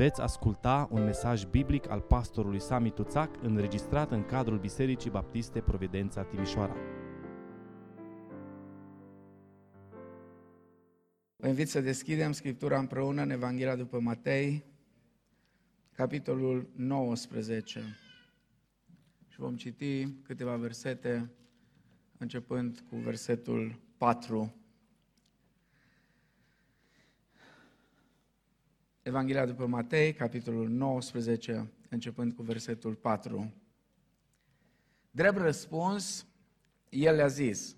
Veți asculta un mesaj biblic al pastorului Sami Tuțac înregistrat în cadrul Bisericii Baptiste Providența Timișoara. Vă invit să deschidem Scriptura împreună în Evanghelia după Matei, capitolul 19. Și vom citi câteva versete, începând cu versetul 4. Evanghelia după Matei, capitolul 19, începând cu versetul 4. Drept răspuns, el le-a zis,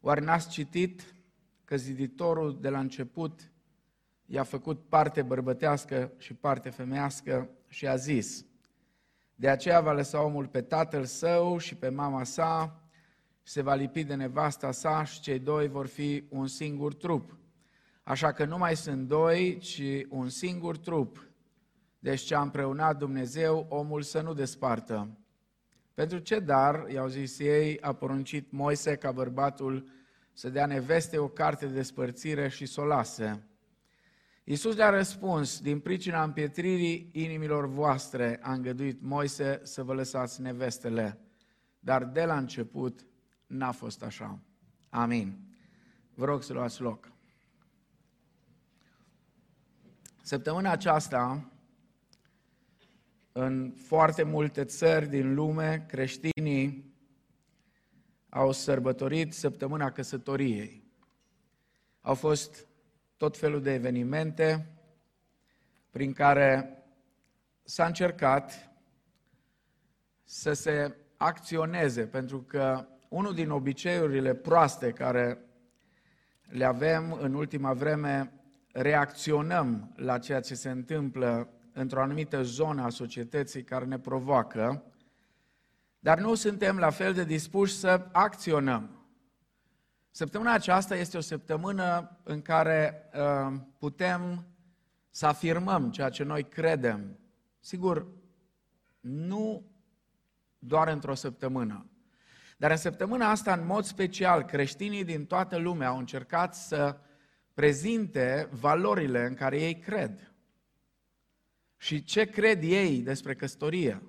oare n-ați citit că ziditorul de la început i-a făcut parte bărbătească și parte femeiască și a zis, de aceea va lăsa omul pe tatăl său și pe mama sa și se va lipi de nevasta sa și cei doi vor fi un singur trup. Așa că nu mai sunt doi, ci un singur trup. Deci ce a împreunat Dumnezeu, omul să nu despartă. Pentru ce dar, i-au zis ei, a poruncit Moise ca bărbatul să dea neveste o carte de despărțire și să o lase. Iisus le-a răspuns, din pricina împietririi inimilor voastre a îngăduit Moise să vă lăsați nevestele, dar de la început n-a fost așa. Amin. Vă rog să luați loc. Săptămâna aceasta, în foarte multe țări din lume, creștinii au sărbătorit săptămâna căsătoriei. Au fost tot felul de evenimente prin care s-a încercat să se acționeze, pentru că unul din obiceiurile proaste care le avem în ultima vreme reacționăm la ceea ce se întâmplă într-o anumită zonă a societății care ne provoacă, dar nu suntem la fel de dispuși să acționăm. Săptămâna aceasta este o săptămână în care uh, putem să afirmăm ceea ce noi credem. Sigur, nu doar într-o săptămână. Dar în săptămâna asta, în mod special, creștinii din toată lumea au încercat să prezinte valorile în care ei cred și ce cred ei despre căsătorie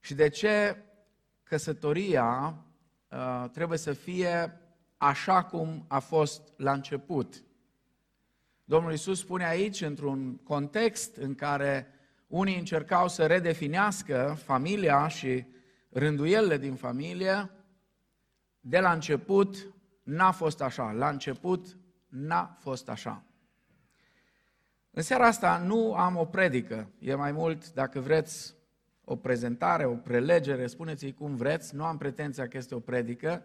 și de ce căsătoria uh, trebuie să fie așa cum a fost la început. Domnul Isus spune aici, într-un context în care unii încercau să redefinească familia și rânduielile din familie, de la început n-a fost așa. La început n-a fost așa. În seara asta nu am o predică, e mai mult, dacă vreți, o prezentare, o prelegere, spuneți-i cum vreți, nu am pretenția că este o predică,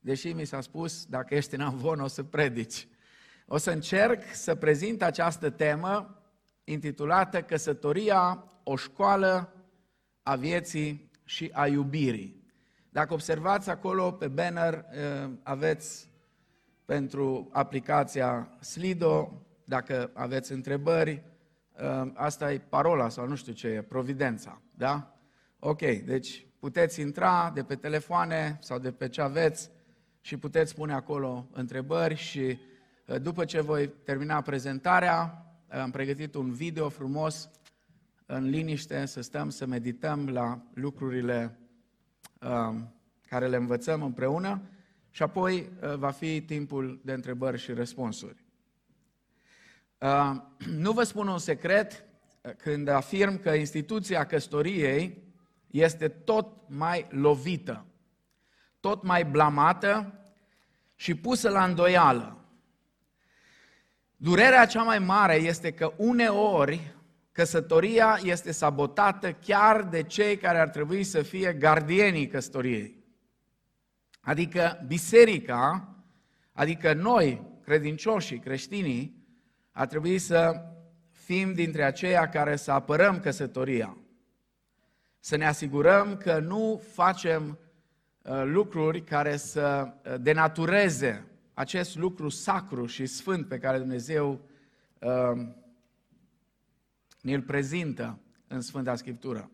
deși mi s-a spus, dacă ești în Amvon, o să predici. O să încerc să prezint această temă intitulată Căsătoria, o școală a vieții și a iubirii. Dacă observați acolo pe banner, eh, aveți pentru aplicația Slido. Dacă aveți întrebări, ă, asta e parola sau nu știu ce e, providența, da? Ok, deci puteți intra de pe telefoane sau de pe ce aveți și puteți pune acolo întrebări și ă, după ce voi termina prezentarea, am pregătit un video frumos în liniște, să stăm să medităm la lucrurile uh, care le învățăm împreună și apoi uh, va fi timpul de întrebări și răspunsuri. Uh, nu vă spun un secret uh, când afirm că instituția căsătoriei este tot mai lovită, tot mai blamată și pusă la îndoială. Durerea cea mai mare este că uneori căsătoria este sabotată chiar de cei care ar trebui să fie gardienii căsătoriei. Adică biserica, adică noi, credincioșii, creștinii, ar trebui să fim dintre aceia care să apărăm căsătoria. Să ne asigurăm că nu facem uh, lucruri care să uh, denatureze acest lucru sacru și sfânt pe care Dumnezeu uh, ne-l prezintă în Sfânta Scriptură.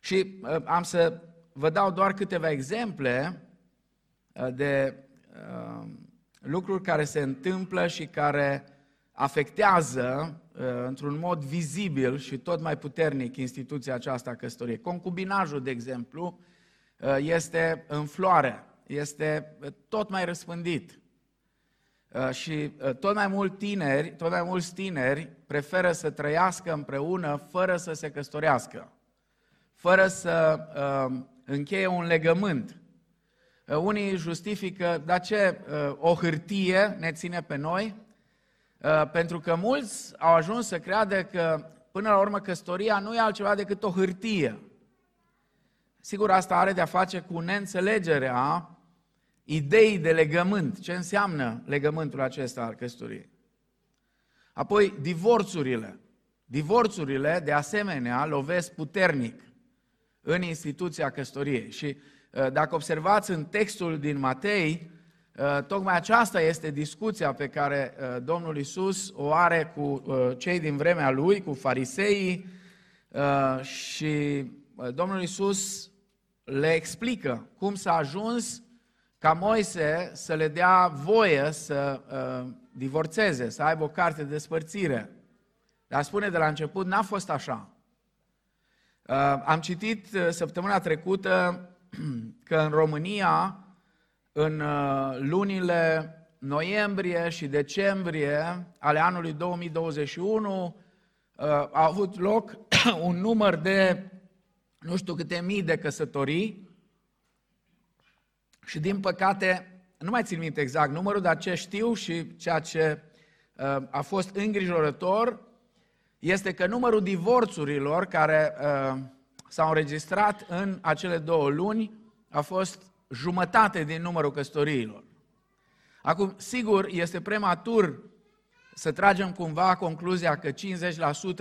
Și uh, am să vă dau doar câteva exemple Uh, de uh, lucruri care se întâmplă și care afectează uh, într-un mod vizibil și tot mai puternic instituția aceasta a căsătoriei. Concubinajul, de exemplu, uh, este în floare, este tot mai răspândit. Și tot mai mulți tineri, tot mai mulți tineri preferă să trăiască împreună fără să se căsătorească, fără să încheie un legământ. Unii justifică, dar ce, o hârtie ne ține pe noi? Uh, pentru că mulți au ajuns să creadă că, până la urmă, căsătoria nu e altceva decât o hârtie. Sigur, asta are de-a face cu neînțelegerea ideii de legământ. Ce înseamnă legământul acesta al căsătoriei? Apoi, divorțurile. Divorțurile, de asemenea, lovesc puternic în instituția căsătoriei. Și uh, dacă observați în textul din Matei, Uh, tocmai aceasta este discuția pe care uh, Domnul Isus o are cu uh, cei din vremea lui, cu fariseii și Domnul Isus le explică cum s-a ajuns ca Moise să le dea voie să divorțeze, să aibă o carte de despărțire. Dar spune de la început, n-a fost așa. Am citit săptămâna trecută că în România în uh, lunile noiembrie și decembrie ale anului 2021 uh, a avut loc un număr de nu știu câte mii de căsătorii. Și din păcate, nu mai țin minte exact numărul, dar ce știu și ceea ce uh, a fost îngrijorător este că numărul divorțurilor care s-au înregistrat în acele două luni a fost jumătate din numărul căsătoriilor. Acum, sigur, este prematur să tragem cumva concluzia că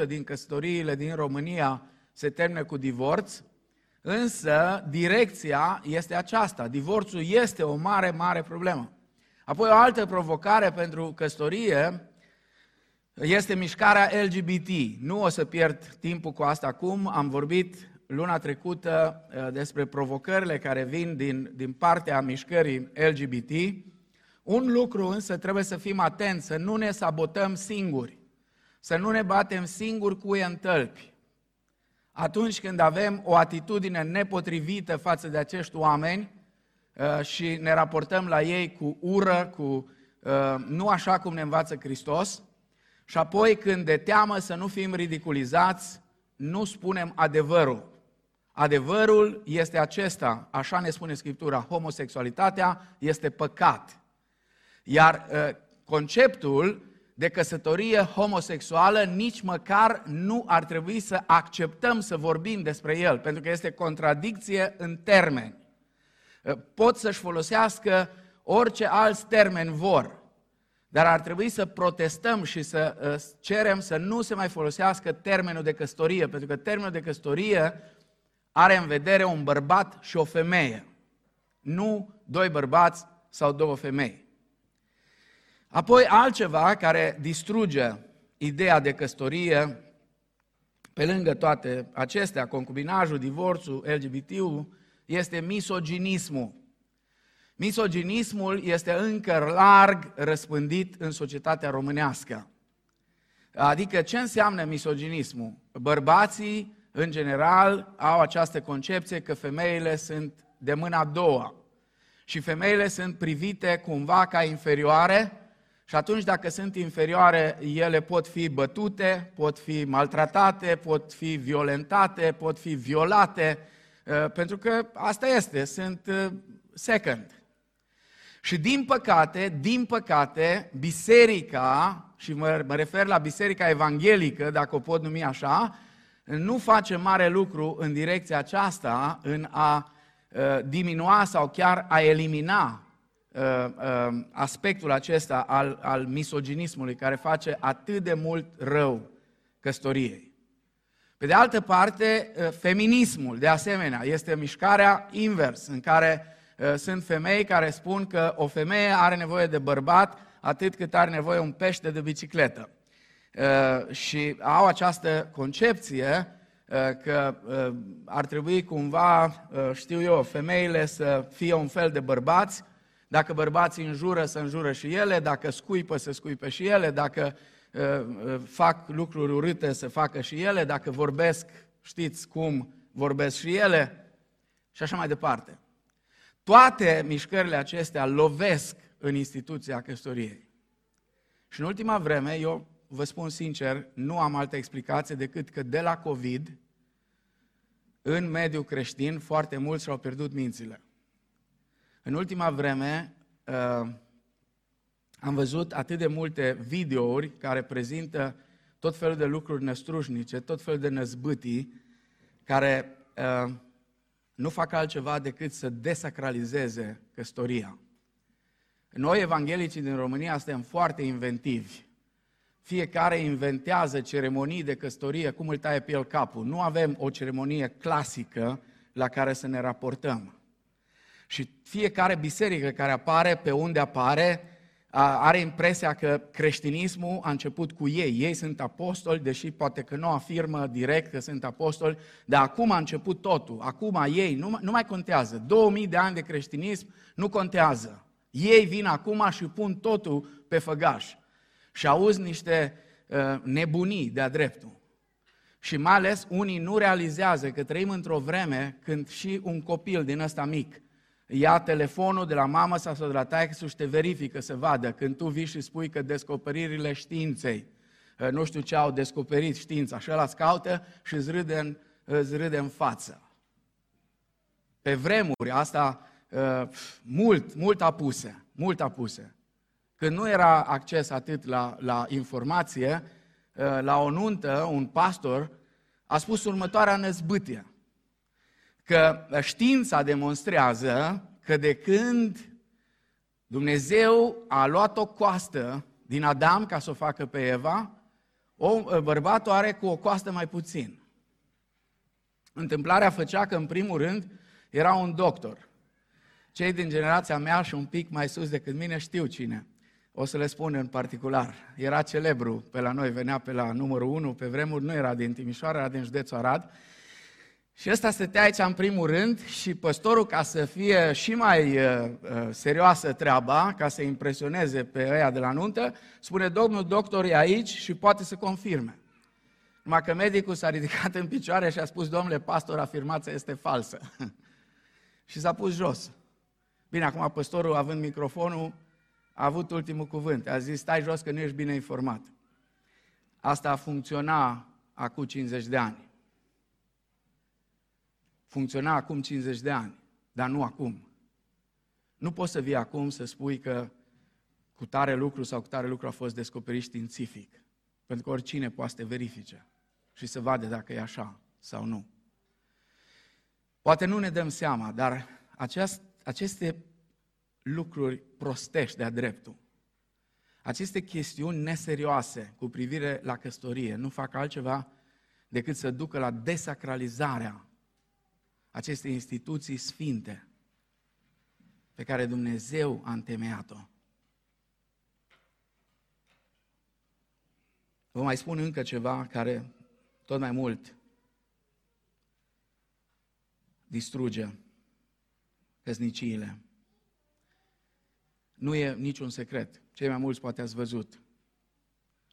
50% din căsătoriile din România se termină cu divorț, însă direcția este aceasta. Divorțul este o mare, mare problemă. Apoi o altă provocare pentru căsătorie este mișcarea LGBT. Nu o să pierd timpul cu asta acum, am vorbit luna trecută uh, despre provocările care vin din, din partea mișcării LGBT. Un lucru însă trebuie să fim atenți, să nu ne sabotăm singuri, să nu ne batem singuri cu în tălpi. Atunci când avem o atitudine nepotrivită față de acești oameni uh, și ne raportăm la ei cu ură, cu uh, nu așa cum ne învață Hristos, și apoi când de teamă să nu fim ridiculizați, nu spunem adevărul. Adevărul este acesta, așa ne spune Scriptura, homosexualitatea este păcat. Iar uh, conceptul de căsătorie homosexuală nici măcar nu ar trebui să acceptăm să vorbim despre el, pentru că este contradicție în termeni. Uh, pot să-și folosească orice alți termeni vor, dar ar trebui să protestăm și să uh, cerem să nu se mai folosească termenul de căsătorie, pentru că termenul de căsătorie are în vedere un bărbat și o femeie, nu doi bărbați sau două femei. Apoi altceva care distruge ideea de căsătorie, pe lângă toate acestea, concubinajul, divorțul, LGBT-ul, este misoginismul. Misoginismul este încă larg răspândit în societatea românească. Adică ce înseamnă misoginismul? Bărbații în general, au această concepție că femeile sunt de mâna a doua și femeile sunt privite cumva ca inferioare și atunci dacă sunt inferioare, ele pot fi bătute, pot fi maltratate, pot fi violentate, pot fi violate, uh, pentru că asta este, sunt uh, second. Și din păcate, din păcate, biserica, și mă, mă refer la biserica evanghelică, dacă o pot numi așa, nu face mare lucru în direcția aceasta, în a uh, diminua sau chiar a elimina uh, uh, aspectul acesta al, al misoginismului care face atât de mult rău căsătoriei. Pe de altă parte, feminismul, de asemenea, este mișcarea invers, în care sunt femei care spun că o femeie are nevoie de bărbat atât cât are nevoie un pește de bicicletă. Uh, și au această concepție uh, că uh, ar trebui cumva, știu eu, femeile să fie un fel de bărbați, dacă bărbații înjură, să înjură și ele, dacă scuipă, să scuipe și ele, dacă uh, fac lucruri urâte să facă și ele, dacă vorbesc, știți cum vorbesc și ele. Și așa mai departe. Toate mișcările acestea lovesc în instituția căsătoriei. Și în ultima vreme, eu vă spun sincer, nu am altă explicație decât că de la COVID, în mediul creștin, foarte mulți și-au pierdut mințile. În ultima vreme, uh, am văzut atât de multe videouri care prezintă tot felul de lucruri năstrușnice, tot felul de năzbâtii, care uh, nu fac altceva decât să desacralizeze căsătoria. Noi, evanghelicii din România, suntem foarte inventivi. Fiecare inventează ceremonii de căsătorie, cum îl taie pe el capul. Nu avem o ceremonie clasică la care să ne raportăm. Și fiecare biserică care apare pe unde apare, are impresia că creștinismul a început cu ei. Ei sunt apostoli, deși poate că nu afirmă direct că sunt apostoli, dar acum a început totul. Acum ei, nu, nu mai contează. 2000 de ani de creștinism nu contează. Ei vin acum și pun totul pe făgaș. Și auzi niște uh, nebunii de-a dreptul. Și mai ales unii nu realizează că trăim într-o vreme când și un copil din ăsta mic ia telefonul de la mamă sau de la taică și te verifică să vadă când tu vii și spui că descoperirile științei, uh, nu știu ce au descoperit știința, și ăla caută și îți râde, în, îți râde în față. Pe vremuri, asta uh, mult, mult apuse, mult apuse. Când nu era acces atât la, la informație, uh, la o nuntă, un pastor a spus următoarea năzbâtie că știința demonstrează că de când Dumnezeu a luat o coastă din Adam ca să o facă pe Eva, o, bărbatul are cu o coastă mai puțin. Întâmplarea făcea că, în primul rând, era un doctor. Cei din generația mea și un pic mai sus decât mine știu cine. O să le spun în particular. Era celebru pe la noi, venea pe la numărul 1, pe vremuri nu era din Timișoara, era din județul Arad, și ăsta stătea aici în primul rând și păstorul, ca să fie și mai uh, uh, serioasă treaba, ca să impresioneze pe ăia de la nuntă, spune, domnul doctor e aici și poate să confirme. Numai că medicul s-a ridicat în picioare și a spus, domnule pastor, afirmația este falsă. și s-a pus jos. Bine, acum păstorul, având microfonul, a avut ultimul cuvânt. A zis, stai jos că nu ești bine informat. Asta a funcționa acum 50 de ani funcționa acum 50 de ani, dar nu acum. Nu poți să vii acum să spui că cu tare lucru sau cu tare lucru a fost descoperit științific. Pentru că oricine poate să te verifice și să vadă dacă e așa sau nu. Poate nu ne dăm seama, dar aceast, aceste lucruri prostești de-a dreptul, aceste chestiuni neserioase cu privire la căsătorie nu fac altceva decât să ducă la desacralizarea aceste instituții sfinte pe care Dumnezeu a întemeiat-o. Vă mai spun încă ceva care tot mai mult distruge căsniciile. Nu e niciun secret. Cei mai mulți poate ați văzut.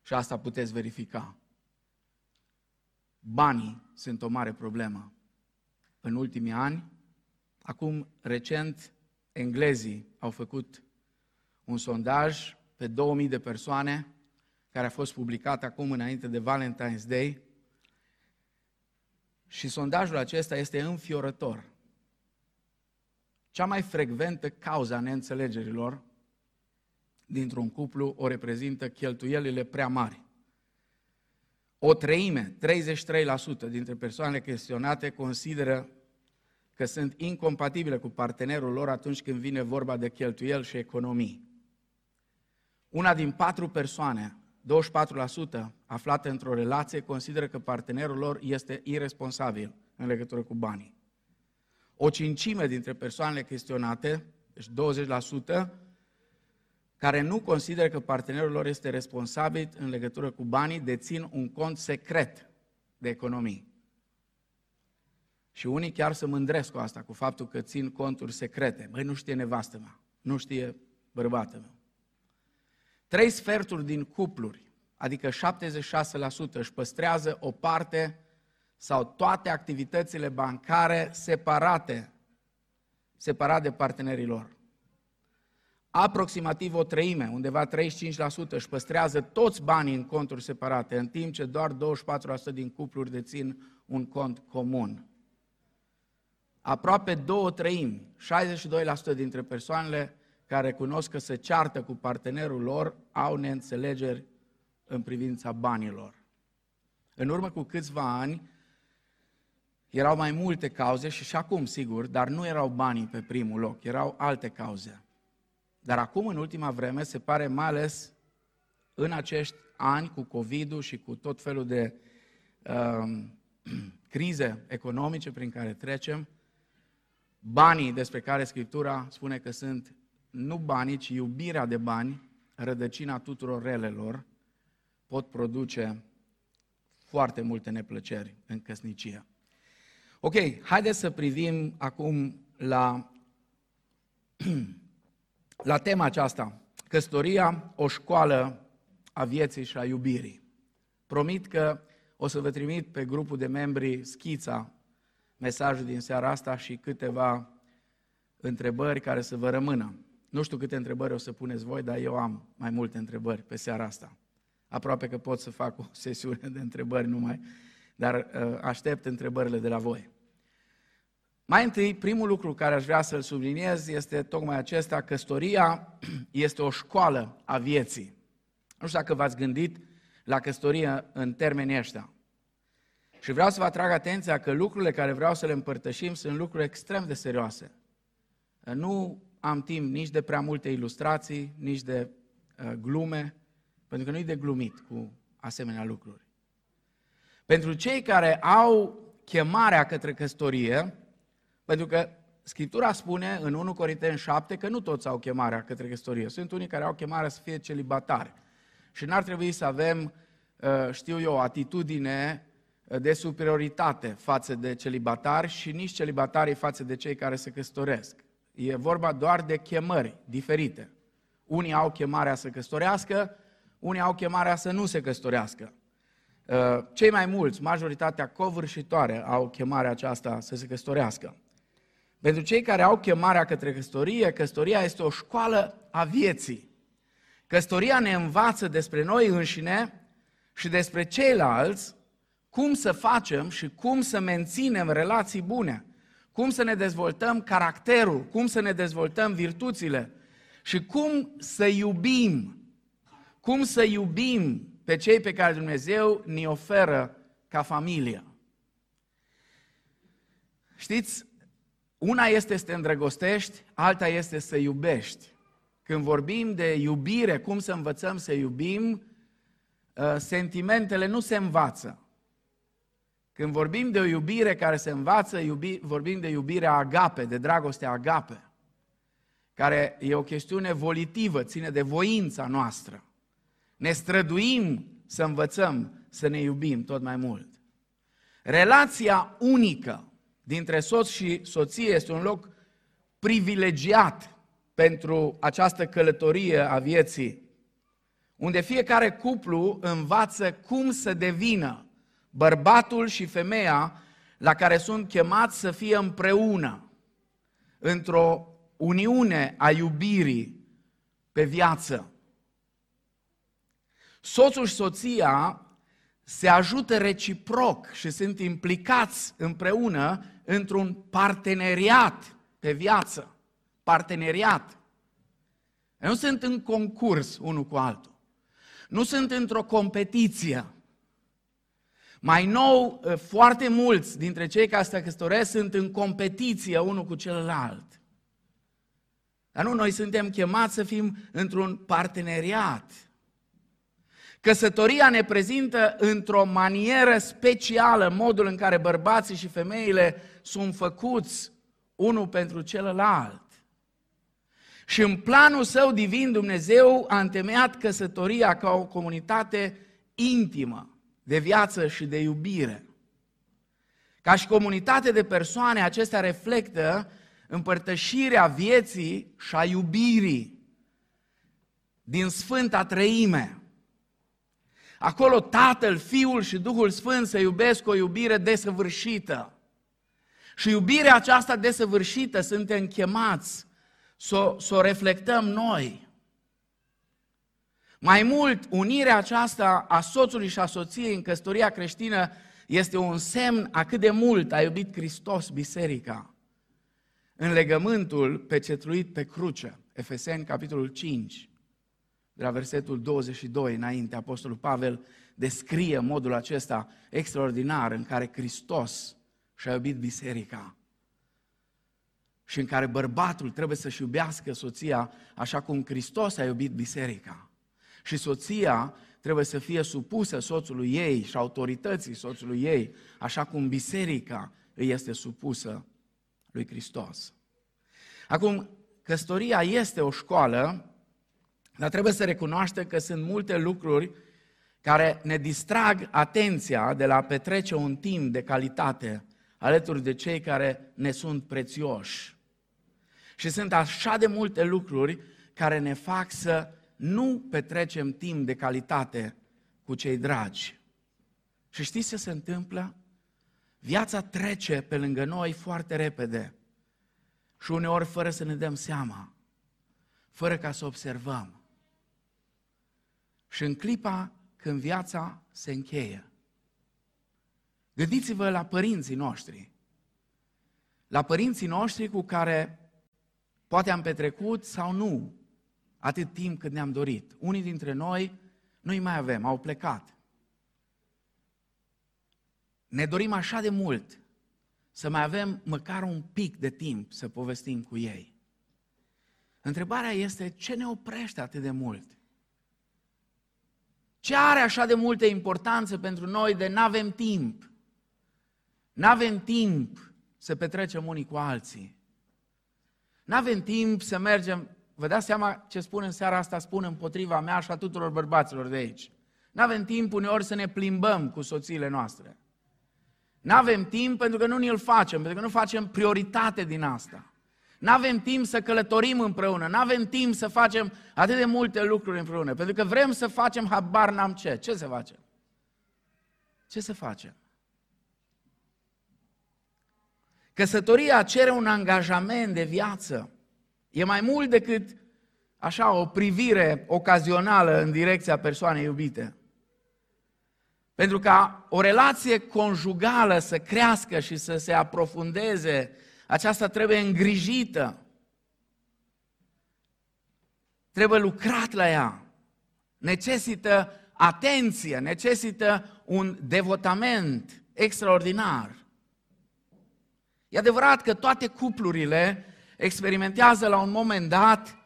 Și asta puteți verifica. Banii sunt o mare problemă în ultimii ani. Acum, recent, englezii au făcut un sondaj pe 2000 de persoane, care a fost publicat acum înainte de Valentine's Day. Și sondajul acesta este înfiorător. Cea mai frecventă cauza neînțelegerilor dintr-un cuplu o reprezintă cheltuielile prea mari. O treime, 33% dintre persoanele chestionate consideră că sunt incompatibile cu partenerul lor atunci când vine vorba de cheltuieli și economii. Una din patru persoane, 24% aflate într-o relație, consideră că partenerul lor este irresponsabil în legătură cu banii. O cincime dintre persoanele chestionate, deci 20%, care nu consideră că partenerul lor este responsabil în legătură cu banii, dețin un cont secret de economii. Și unii chiar se mândresc cu asta, cu faptul că țin conturi secrete. Băi, nu știe nevastă mea, nu știe bărbatul meu. Trei sferturi din cupluri adică 76%, își păstrează o parte sau toate activitățile bancare separate, separat de partenerii lor. Aproximativ o treime, undeva 35%, își păstrează toți banii în conturi separate, în timp ce doar 24% din cupluri dețin un cont comun. Aproape două treimi, 62% dintre persoanele care cunosc că se ceartă cu partenerul lor au neînțelegeri în privința banilor. În urmă cu câțiva ani, erau mai multe cauze și și acum, sigur, dar nu erau banii pe primul loc, erau alte cauze. Dar acum, în ultima vreme, se pare mai ales în acești ani cu covid și cu tot felul de uh, crize economice prin care trecem, banii despre care Scriptura spune că sunt nu banii, ci iubirea de bani, rădăcina tuturor relelor, pot produce foarte multe neplăceri în căsnicie. Ok, haideți să privim acum la, la tema aceasta. Căsătoria, o școală a vieții și a iubirii. Promit că o să vă trimit pe grupul de membri schița mesajul din seara asta și câteva întrebări care să vă rămână. Nu știu câte întrebări o să puneți voi, dar eu am mai multe întrebări pe seara asta. Aproape că pot să fac o sesiune de întrebări numai, dar uh, aștept întrebările de la voi. Mai întâi, primul lucru care aș vrea să-l subliniez este tocmai acesta, căsătoria este o școală a vieții. Nu știu dacă v-ați gândit la căsătorie în termenii ăștia. Și vreau să vă atrag atenția că lucrurile care vreau să le împărtășim sunt lucruri extrem de serioase. Nu am timp nici de prea multe ilustrații, nici de uh, glume, pentru că nu e de glumit cu asemenea lucruri. Pentru cei care au chemarea către căsătorie, pentru că Scriptura spune în 1 Corinteni 7 că nu toți au chemarea către căsătorie. Sunt unii care au chemarea să fie celibatari. Și n-ar trebui să avem, uh, știu eu, o atitudine uh, de superioritate față de celibatari și nici celibatarii față de cei care se căsătoresc. E vorba doar de chemări diferite. Unii au chemarea să căsătorească, unii au chemarea să nu se căsătorească. Uh, cei mai mulți, majoritatea covârșitoare, au chemarea aceasta să se căsătorească. Pentru cei care au chemarea către căsătorie, căsătoria este o școală a vieții. Căsătoria ne învață despre noi înșine și despre ceilalți cum să facem și cum să menținem relații bune, cum să ne dezvoltăm caracterul, cum să ne dezvoltăm virtuțile și cum să iubim cum să iubim pe cei pe care Dumnezeu ne oferă ca familie. Știți, una este să te îndrăgostești, alta este să iubești. Când vorbim de iubire, cum să învățăm să iubim, ă, sentimentele nu se învață. Când vorbim de o iubire care se învață, iubi, vorbim de iubirea agape, de dragoste agape, care e o chestiune volitivă, ține de voința noastră. Ne străduim să învățăm să ne iubim tot mai mult. Relația unică dintre soț și soție este un loc privilegiat pentru această călătorie a vieții, unde fiecare cuplu învață cum să devină bărbatul și femeia la care sunt chemați să fie împreună, într-o uniune a iubirii pe viață. Soțul și soția se ajută reciproc și sunt implicați împreună într-un parteneriat pe viață. Parteneriat. Nu sunt în concurs unul cu altul. Nu sunt într-o competiție. Mai nou, foarte mulți dintre cei care se căsătoresc sunt în competiție unul cu celălalt. Dar nu, noi suntem chemați să fim într-un parteneriat. Căsătoria ne prezintă într-o manieră specială modul în care bărbații și femeile sunt făcuți unul pentru celălalt. Și în planul său divin Dumnezeu a întemeiat căsătoria ca o comunitate intimă de viață și de iubire. Ca și comunitate de persoane, acestea reflectă împărtășirea vieții și a iubirii din Sfânta Trăime. Acolo Tatăl, Fiul și Duhul Sfânt să iubesc o iubire desăvârșită. Și iubirea aceasta desăvârșită suntem chemați să, să o reflectăm noi. Mai mult, unirea aceasta a soțului și a soției în căsătoria creștină este un semn a cât de mult a iubit Hristos biserica în legământul pecetluit pe cruce. Efeseni, capitolul 5, de la versetul 22 înainte, Apostolul Pavel descrie modul acesta extraordinar în care Hristos și-a iubit biserica și în care bărbatul trebuie să-și iubească soția așa cum Hristos a iubit biserica. Și soția trebuie să fie supusă soțului ei și autorității soțului ei, așa cum biserica îi este supusă lui Hristos. Acum, căsătoria este o școală, dar trebuie să recunoaștem că sunt multe lucruri care ne distrag atenția de la a petrece un timp de calitate alături de cei care ne sunt prețioși. Și sunt așa de multe lucruri care ne fac să nu petrecem timp de calitate cu cei dragi. Și știți ce se întâmplă? Viața trece pe lângă noi foarte repede și uneori fără să ne dăm seama, fără ca să observăm. Și în clipa când viața se încheie, gândiți-vă la părinții noștri, la părinții noștri cu care poate am petrecut sau nu atât timp cât ne-am dorit. Unii dintre noi nu-i mai avem, au plecat. Ne dorim așa de mult să mai avem măcar un pic de timp să povestim cu ei. Întrebarea este ce ne oprește atât de mult? Ce are așa de multă importanță pentru noi de nu avem timp? Nu avem timp să petrecem unii cu alții. Nu avem timp să mergem, vă dați seama ce spun în seara asta, spun împotriva mea și a tuturor bărbaților de aici. Nu avem timp uneori să ne plimbăm cu soțiile noastre. Nu avem timp pentru că nu ne-l facem, pentru că nu facem prioritate din asta. Nu avem timp să călătorim împreună, nu avem timp să facem atât de multe lucruri împreună, pentru că vrem să facem habar n-am ce. Ce să facem? Ce să facem? Căsătoria cere un angajament de viață. E mai mult decât așa o privire ocazională în direcția persoanei iubite. Pentru ca o relație conjugală să crească și să se aprofundeze, aceasta trebuie îngrijită. Trebuie lucrat la ea. Necesită atenție, necesită un devotament extraordinar. E adevărat că toate cuplurile experimentează la un moment dat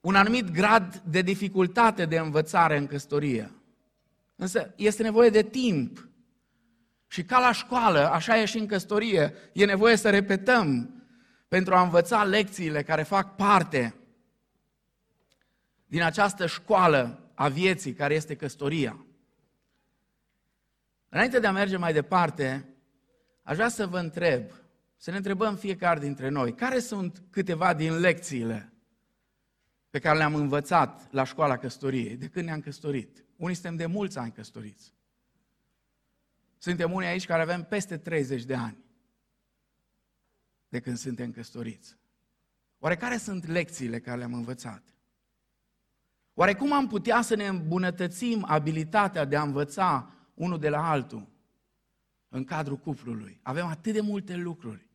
un anumit grad de dificultate de învățare în căsătorie. Însă este nevoie de timp. Și ca la școală, așa e și în căsătorie, e nevoie să repetăm pentru a învăța lecțiile care fac parte din această școală a vieții care este căsătoria. Înainte de a merge mai departe, aș vrea să vă întreb, să ne întrebăm fiecare dintre noi, care sunt câteva din lecțiile pe care le-am învățat la școala căsătoriei, de când ne-am căsătorit. Unii suntem de mulți ani căsătoriți. Suntem unii aici care avem peste 30 de ani de când suntem căsătoriți. Oare care sunt lecțiile care le-am învățat? Oare cum am putea să ne îmbunătățim abilitatea de a învăța unul de la altul în cadrul cuplului? Avem atât de multe lucruri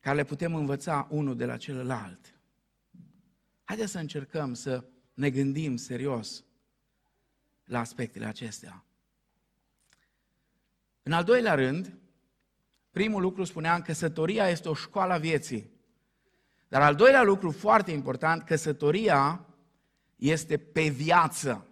care le putem învăța unul de la celălalt. Haideți să încercăm să ne gândim serios la aspectele acestea. În al doilea rând, primul lucru spuneam, căsătoria este o școală a vieții. Dar al doilea lucru foarte important, căsătoria este pe viață.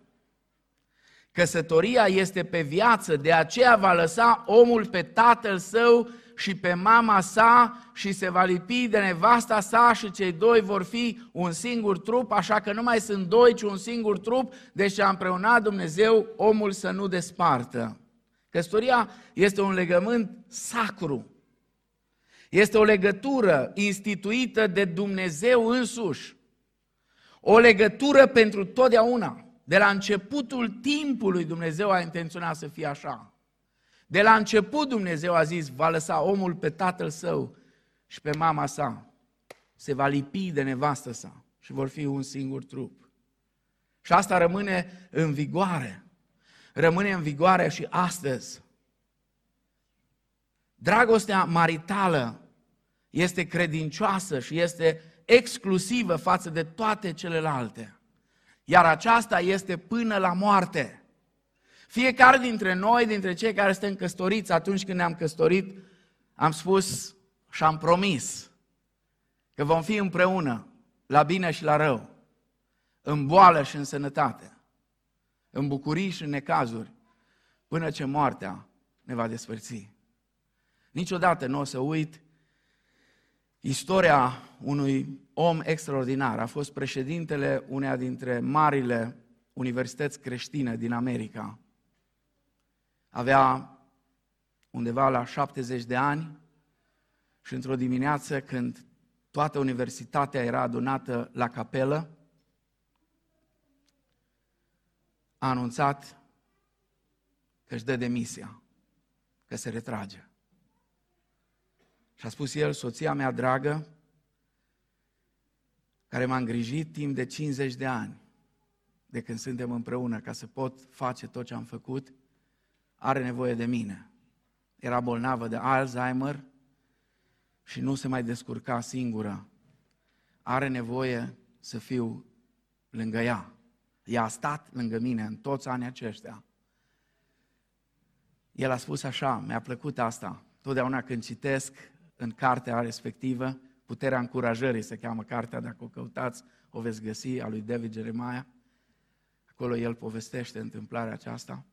Căsătoria este pe viață, de aceea va lăsa omul pe tatăl său și pe mama sa și se va lipi de nevasta sa și cei doi vor fi un singur trup, așa că nu mai sunt doi, ci un singur trup, deci a împreunat Dumnezeu omul să nu despartă. Căsătoria este un legământ sacru. Este o legătură instituită de Dumnezeu însuși. O legătură pentru totdeauna. De la începutul timpului Dumnezeu a intenționat să fie așa. De la început Dumnezeu a zis, va lăsa omul pe tatăl său și pe mama sa. Se va lipi de nevastă sa și vor fi un singur trup. Și asta rămâne în vigoare. Rămâne în vigoare și astăzi. Dragostea maritală este credincioasă și este exclusivă față de toate celelalte. Iar aceasta este până la moarte. Fiecare dintre noi, dintre cei care suntem căsătoriți, atunci când ne-am căsătorit, am spus și am promis că vom fi împreună, la bine și la rău, în boală și în sănătate, în bucurii și în necazuri, până ce moartea ne va despărți. Niciodată nu o să uit istoria unui om extraordinar. A fost președintele uneia dintre marile universități creștine din America. Avea undeva la 70 de ani și într-o dimineață când toată universitatea era adunată la capelă, a anunțat că își dă demisia, că se retrage. Și a spus el, soția mea dragă, care m-a îngrijit timp de 50 de ani, de când suntem împreună, ca să pot face tot ce am făcut, are nevoie de mine. Era bolnavă de Alzheimer și nu se mai descurca singură. Are nevoie să fiu lângă ea. Ea a stat lângă mine în toți anii aceștia. El a spus așa, mi-a plăcut asta. Totdeauna când citesc în cartea respectivă, Puterea încurajării se cheamă cartea, dacă o căutați, o veți găsi, a lui David Jeremiah. Acolo el povestește întâmplarea aceasta.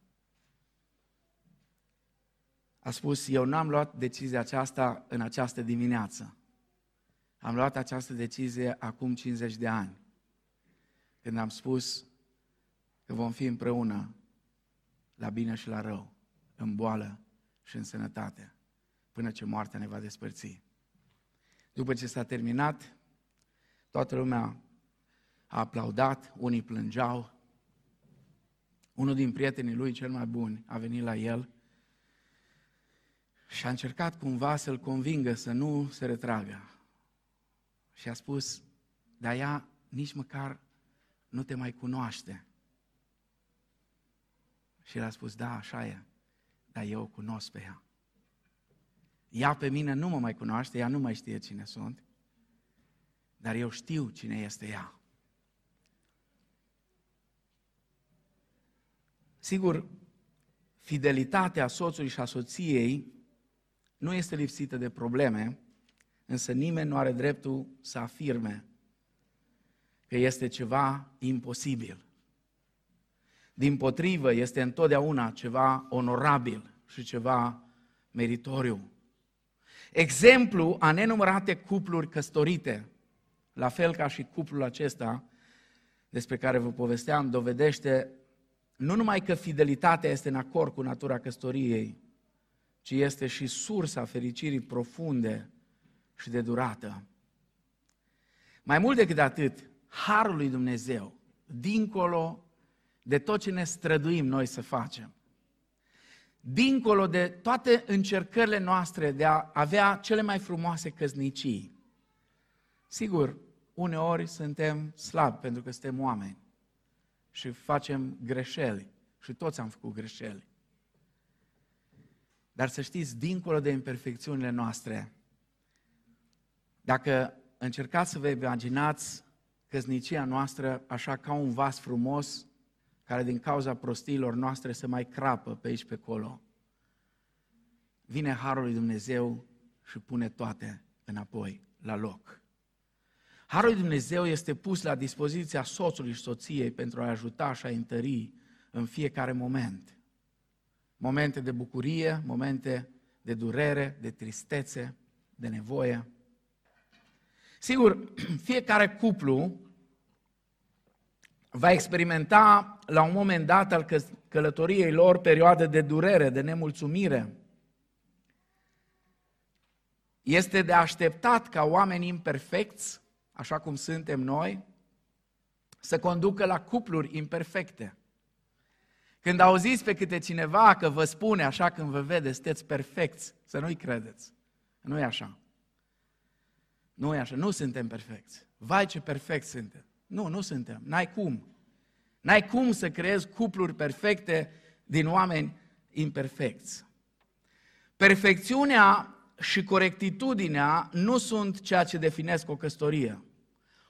A spus, eu n-am luat decizia aceasta în această dimineață. Am luat această decizie acum 50 de ani, când am spus că vom fi împreună la bine și la rău, în boală și în sănătate până ce moartea ne va despărți. După ce s-a terminat, toată lumea a aplaudat, unii plângeau. Unul din prietenii lui, cel mai bun, a venit la el și a încercat cumva să-l convingă să nu se retragă. Și a spus, dar ea nici măcar nu te mai cunoaște. Și el a spus, da, așa e, dar eu o cunosc pe ea. Ea pe mine nu mă mai cunoaște, ea nu mai știe cine sunt, dar eu știu cine este ea. Sigur, fidelitatea soțului și a soției nu este lipsită de probleme, însă nimeni nu are dreptul să afirme că este ceva imposibil. Din potrivă, este întotdeauna ceva onorabil și ceva meritoriu exemplu a nenumărate cupluri căsătorite, la fel ca și cuplul acesta despre care vă povesteam, dovedește nu numai că fidelitatea este în acord cu natura căsătoriei, ci este și sursa fericirii profunde și de durată. Mai mult decât atât, Harul lui Dumnezeu, dincolo de tot ce ne străduim noi să facem, dincolo de toate încercările noastre de a avea cele mai frumoase căznicii. Sigur, uneori suntem slabi pentru că suntem oameni și facem greșeli și toți am făcut greșeli. Dar să știți, dincolo de imperfecțiunile noastre, dacă încercați să vă imaginați căznicia noastră așa ca un vas frumos care din cauza prostiilor noastre se mai crapă pe aici pe acolo. Vine Harul lui Dumnezeu și pune toate înapoi la loc. Harul lui Dumnezeu este pus la dispoziția soțului și soției pentru a ajuta și a întări în fiecare moment. Momente de bucurie, momente de durere, de tristețe, de nevoie. Sigur, fiecare cuplu va experimenta la un moment dat al călătoriei lor perioade de durere, de nemulțumire. Este de așteptat ca oameni imperfecți, așa cum suntem noi, să conducă la cupluri imperfecte. Când auziți pe câte cineva că vă spune așa când vă vede, sunteți perfecți, să nu-i credeți. Nu e așa. Nu e așa, nu suntem perfecți. Vai ce perfect suntem. Nu, nu suntem, n-ai cum. N-ai cum să creezi cupluri perfecte din oameni imperfecți. Perfecțiunea și corectitudinea nu sunt ceea ce definesc o căsătorie.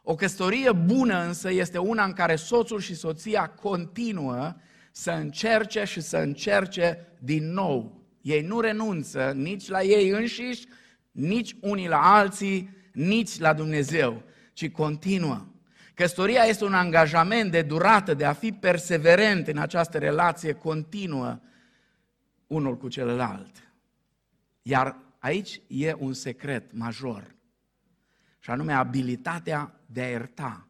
O căsătorie bună însă este una în care soțul și soția continuă să încerce și să încerce din nou. Ei nu renunță nici la ei înșiși, nici unii la alții, nici la Dumnezeu, ci continuă. Căsătoria este un angajament de durată, de a fi perseverent în această relație continuă unul cu celălalt. Iar aici e un secret major, și anume abilitatea de a ierta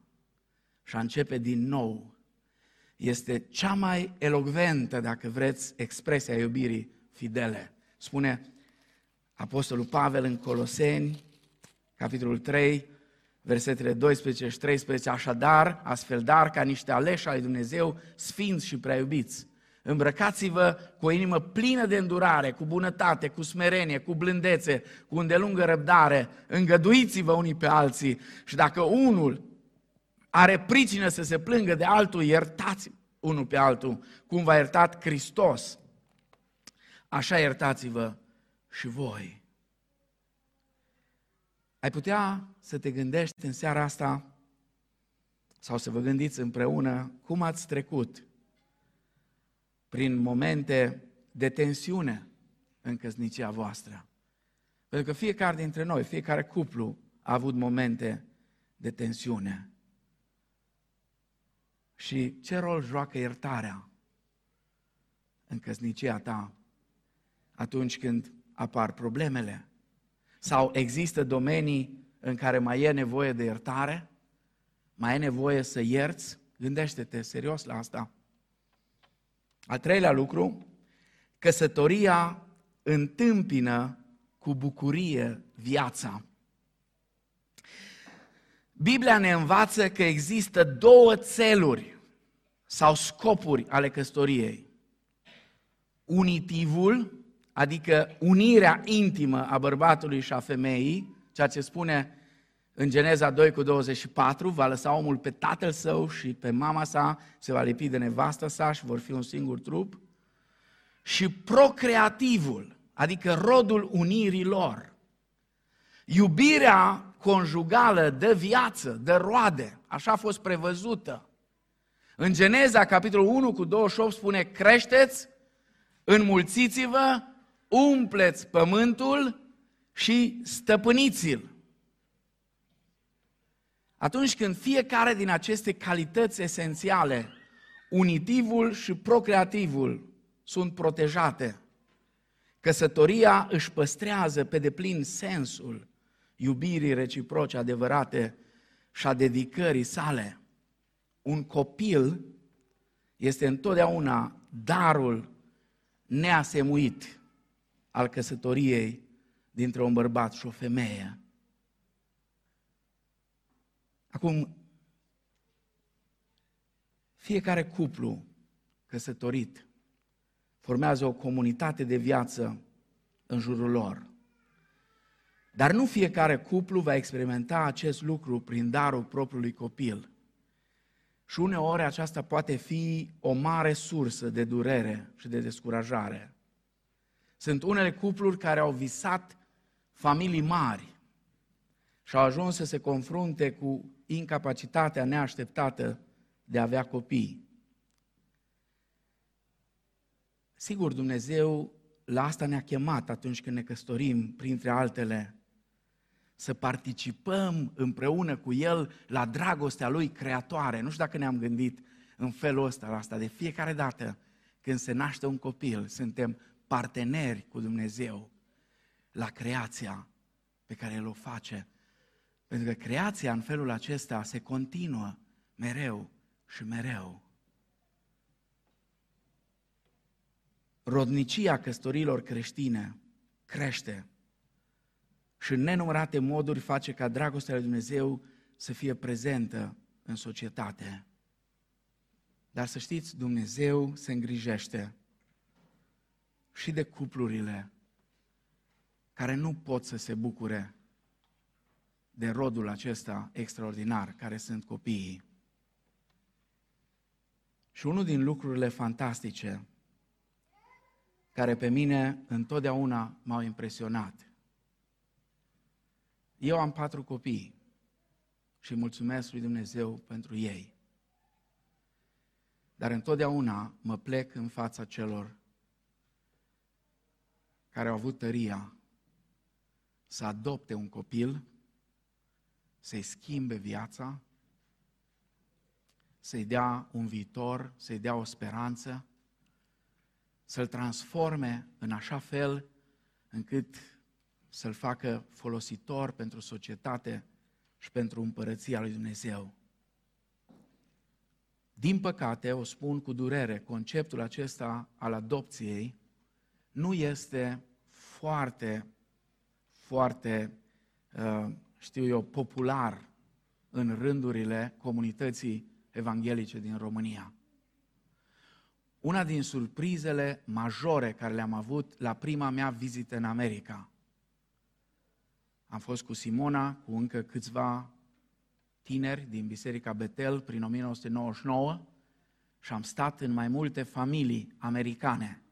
și a începe din nou. Este cea mai elogventă, dacă vreți, expresia iubirii fidele. Spune Apostolul Pavel în Coloseni, capitolul 3, versetele 12 și 13, așadar, astfel dar, ca niște aleși ai Dumnezeu, sfinți și prea iubiți, îmbrăcați-vă cu o inimă plină de îndurare, cu bunătate, cu smerenie, cu blândețe, cu îndelungă răbdare, îngăduiți-vă unii pe alții și dacă unul are pricină să se plângă de altul, iertați unul pe altul, cum v-a iertat Hristos. Așa iertați-vă și voi. Ai putea să te gândești în seara asta sau să vă gândiți împreună cum ați trecut prin momente de tensiune în căsnicia voastră. Pentru că fiecare dintre noi, fiecare cuplu a avut momente de tensiune. Și ce rol joacă iertarea în căsnicia ta atunci când apar problemele? Sau există domenii în care mai e nevoie de iertare? Mai e nevoie să ierți? Gândește-te serios la asta. Al treilea lucru, căsătoria întâmpină cu bucurie viața. Biblia ne învață că există două țeluri sau scopuri ale căsătoriei. Unitivul, adică unirea intimă a bărbatului și a femeii, ceea ce spune în Geneza 2 cu 24, va lăsa omul pe tatăl său și pe mama sa, se va lipi de nevastă sa și vor fi un singur trup. Și procreativul, adică rodul unirii lor. Iubirea conjugală de viață, de roade, așa a fost prevăzută. În Geneza, capitolul 1 cu 28, spune, creșteți, înmulțiți-vă, umpleți pământul și stăpâniți-l. Atunci când fiecare din aceste calități esențiale, unitivul și procreativul, sunt protejate, căsătoria își păstrează pe deplin sensul iubirii reciproce adevărate și a dedicării sale. Un copil este întotdeauna darul neasemuit al căsătoriei dintre un bărbat și o femeie. Acum, fiecare cuplu căsătorit formează o comunitate de viață în jurul lor. Dar nu fiecare cuplu va experimenta acest lucru prin darul propriului copil. Și uneori aceasta poate fi o mare sursă de durere și de descurajare. Sunt unele cupluri care au visat familii mari și au ajuns să se confrunte cu incapacitatea neașteptată de a avea copii. Sigur, Dumnezeu la asta ne-a chemat atunci când ne căsătorim, printre altele, să participăm împreună cu El la dragostea Lui creatoare. Nu știu dacă ne-am gândit în felul ăsta la asta. De fiecare dată când se naște un copil, suntem parteneri cu Dumnezeu la creația pe care El o face. Pentru că creația în felul acesta se continuă mereu și mereu. Rodnicia căsătorilor creștine crește și în nenumărate moduri face ca dragostea lui Dumnezeu să fie prezentă în societate. Dar să știți, Dumnezeu se îngrijește și de cuplurile care nu pot să se bucure de rodul acesta extraordinar, care sunt copiii. Și unul din lucrurile fantastice care pe mine întotdeauna m-au impresionat. Eu am patru copii și mulțumesc lui Dumnezeu pentru ei. Dar întotdeauna mă plec în fața celor care au avut tăria să adopte un copil, să-i schimbe viața, să-i dea un viitor, să-i dea o speranță, să-l transforme în așa fel încât să-l facă folositor pentru societate și pentru împărăția lui Dumnezeu. Din păcate, o spun cu durere, conceptul acesta al adopției nu este foarte, foarte, uh, știu eu, popular în rândurile comunității evanghelice din România. Una din surprizele majore care le-am avut la prima mea vizită în America. Am fost cu Simona, cu încă câțiva tineri din Biserica Betel prin 1999 și am stat în mai multe familii americane.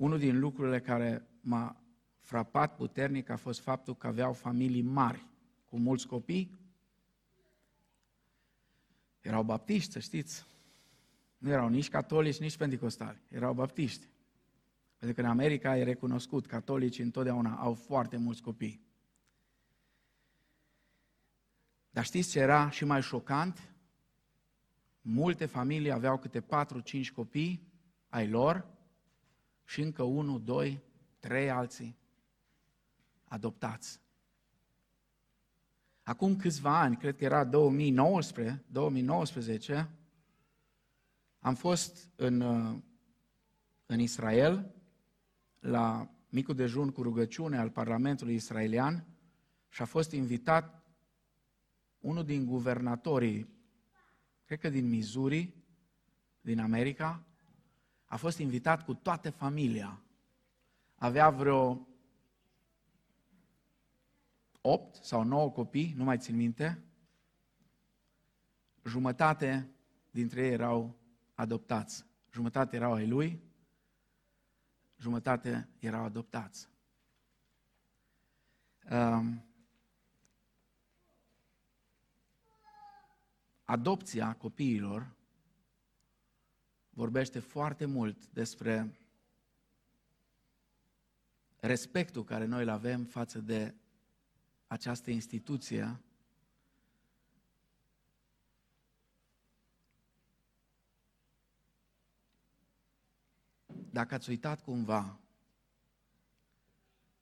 Unul din lucrurile care m-a frapat puternic a fost faptul că aveau familii mari, cu mulți copii. Erau baptiști, să știți. Nu erau nici catolici, nici pentecostali. Erau baptiști. Pentru că în America e recunoscut, catolicii întotdeauna au foarte mulți copii. Dar știți ce era și mai șocant? Multe familii aveau câte 4-5 copii ai lor și încă unul, doi, trei alții adoptați. Acum câțiva ani, cred că era 2019, 2019 am fost în, în Israel la micul dejun cu rugăciune al Parlamentului israelian și a fost invitat unul din guvernatorii, cred că din Missouri, din America, a fost invitat cu toată familia. Avea vreo 8 sau 9 copii, nu mai țin minte. Jumătate dintre ei erau adoptați. Jumătate erau ai lui, jumătate erau adoptați. Um, adopția copiilor vorbește foarte mult despre respectul care noi îl avem față de această instituție Dacă ați uitat cumva,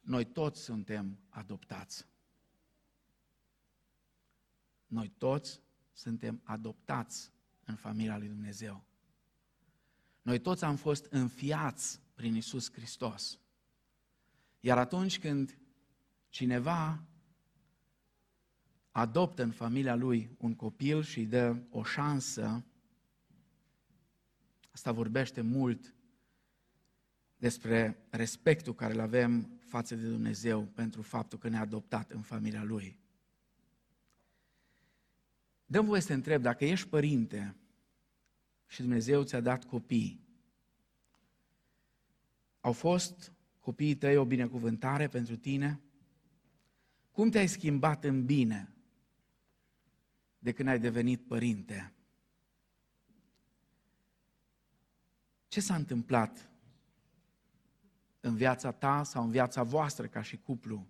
noi toți suntem adoptați. Noi toți suntem adoptați în familia lui Dumnezeu. Noi toți am fost înfiați prin Isus Hristos. Iar atunci când cineva adoptă în familia lui un copil și îi dă o șansă, asta vorbește mult despre respectul care îl avem față de Dumnezeu pentru faptul că ne-a adoptat în familia Lui. Dăm voie să te întreb, dacă ești părinte și Dumnezeu ți-a dat copii, au fost copiii tăi o binecuvântare pentru tine? Cum te-ai schimbat în bine de când ai devenit părinte? Ce s-a întâmplat în viața ta sau în viața voastră ca și cuplu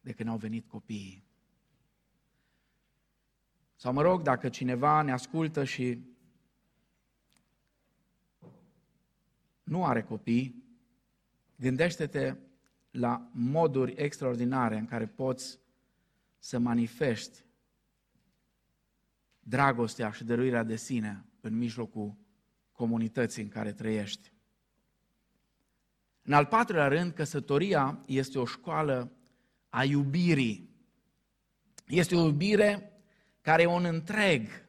de când au venit copiii. Sau mă rog, dacă cineva ne ascultă și nu are copii, gândește-te la moduri extraordinare în care poți să manifesti dragostea și dăruirea de sine în mijlocul comunității în care trăiești. În al patrulea rând, căsătoria este o școală a iubirii. Este o iubire care e un întreg.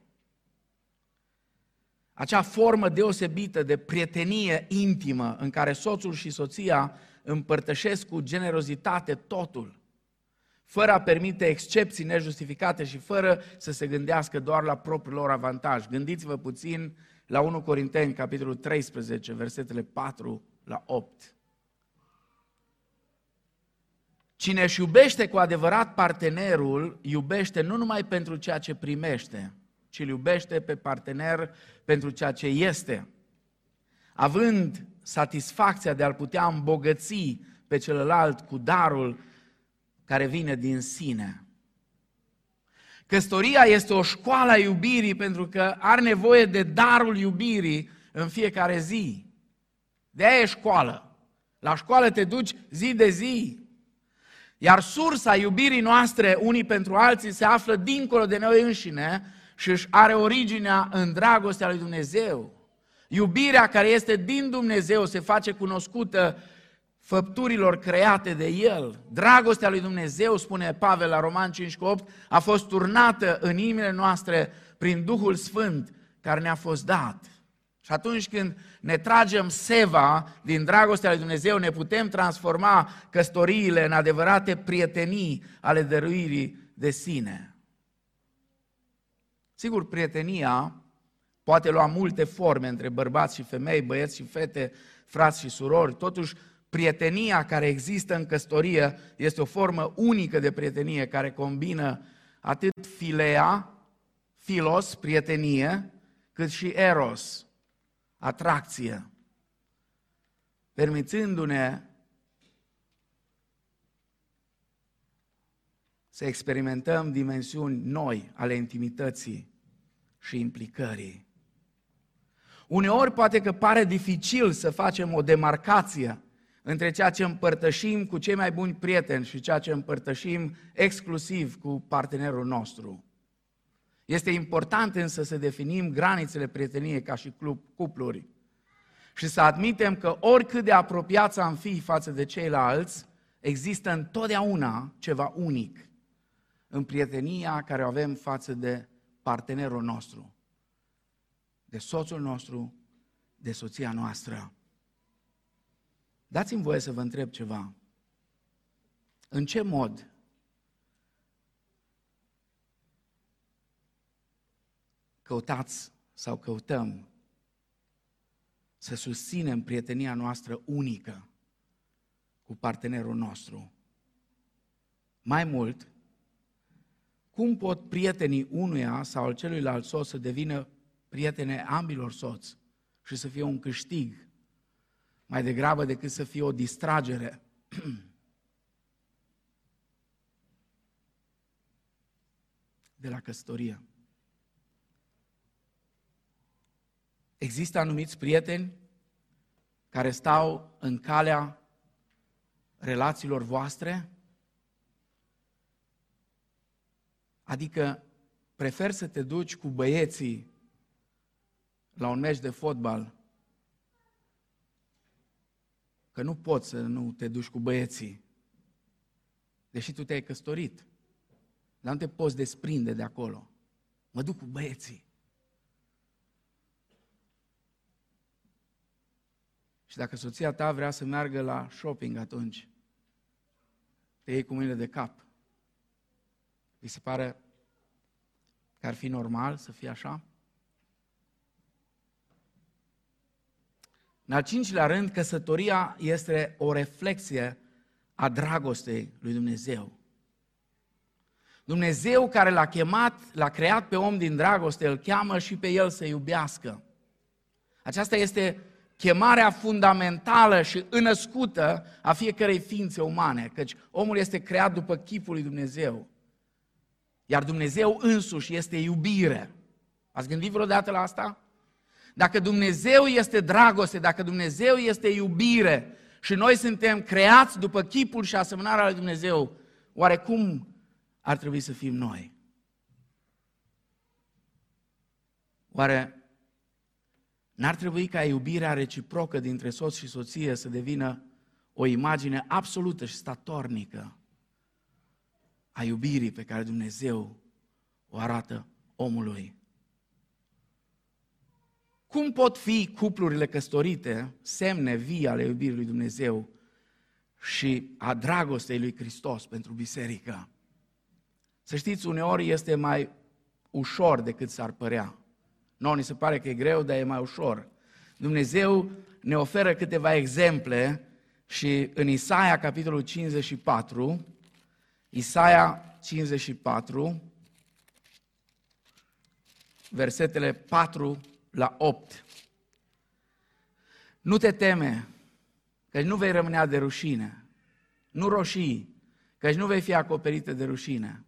Acea formă deosebită de prietenie intimă în care soțul și soția împărtășesc cu generozitate totul, fără a permite excepții nejustificate și fără să se gândească doar la propriul lor avantaj. Gândiți-vă puțin la 1 Corinteni, capitolul 13, versetele 4 la 8. Cine își iubește cu adevărat partenerul, iubește nu numai pentru ceea ce primește, ci îl iubește pe partener pentru ceea ce este. Având satisfacția de a-l putea îmbogăți pe celălalt cu darul care vine din sine. Căsătoria este o școală a iubirii pentru că are nevoie de darul iubirii în fiecare zi. De aia e școală. La școală te duci zi de zi. Iar sursa iubirii noastre unii pentru alții se află dincolo de noi înșine și își are originea în dragostea lui Dumnezeu. Iubirea care este din Dumnezeu se face cunoscută făpturilor create de El. Dragostea lui Dumnezeu, spune Pavel la Roman 5,8, a fost turnată în inimile noastre prin Duhul Sfânt care ne-a fost dat. Și atunci când ne tragem seva din dragostea lui Dumnezeu, ne putem transforma căstoriile în adevărate prietenii ale dăruirii de sine. Sigur, prietenia poate lua multe forme între bărbați și femei, băieți și fete, frați și surori. Totuși, prietenia care există în căsătorie este o formă unică de prietenie care combină atât filea, filos, prietenie, cât și eros, atracție, permițându-ne să experimentăm dimensiuni noi ale intimității și implicării. Uneori poate că pare dificil să facem o demarcație între ceea ce împărtășim cu cei mai buni prieteni și ceea ce împărtășim exclusiv cu partenerul nostru. Este important însă să definim granițele prieteniei ca și club, cupluri și să admitem că oricât de apropiați am fi față de ceilalți, există întotdeauna ceva unic în prietenia care o avem față de partenerul nostru, de soțul nostru, de soția noastră. Dați-mi voie să vă întreb ceva. În ce mod căutați sau căutăm să susținem prietenia noastră unică cu partenerul nostru? Mai mult, cum pot prietenii unuia sau al celuilalt soț să devină prietene ambilor soți și să fie un câștig mai degrabă decât să fie o distragere? de la căsătorie. Există anumiți prieteni care stau în calea relațiilor voastre? Adică prefer să te duci cu băieții la un meci de fotbal, că nu poți să nu te duci cu băieții, deși tu te-ai căsătorit, dar nu te poți desprinde de acolo. Mă duc cu băieții. Și dacă soția ta vrea să meargă la shopping atunci, te iei cu mâinile de cap. Vi se pare că ar fi normal să fie așa? În al cincilea rând, căsătoria este o reflexie a dragostei lui Dumnezeu. Dumnezeu care l-a chemat, l-a creat pe om din dragoste, îl cheamă și pe el să iubească. Aceasta este chemarea fundamentală și înăscută a fiecărei ființe umane, căci omul este creat după chipul lui Dumnezeu. Iar Dumnezeu însuși este iubire. Ați gândit vreodată la asta? Dacă Dumnezeu este dragoste, dacă Dumnezeu este iubire și noi suntem creați după chipul și asemănarea lui Dumnezeu, oare cum ar trebui să fim noi? Oare N-ar trebui ca iubirea reciprocă dintre soț și soție să devină o imagine absolută și statornică a iubirii pe care Dumnezeu o arată omului. Cum pot fi cuplurile căsătorite semne vii ale iubirii lui Dumnezeu și a dragostei lui Hristos pentru biserică? Să știți, uneori este mai ușor decât s-ar părea. Nu, ni se pare că e greu, dar e mai ușor. Dumnezeu ne oferă câteva exemple și în Isaia, capitolul 54, Isaia 54, versetele 4 la 8. Nu te teme, că nu vei rămâne de rușine. Nu roșii, că nu vei fi acoperită de rușine.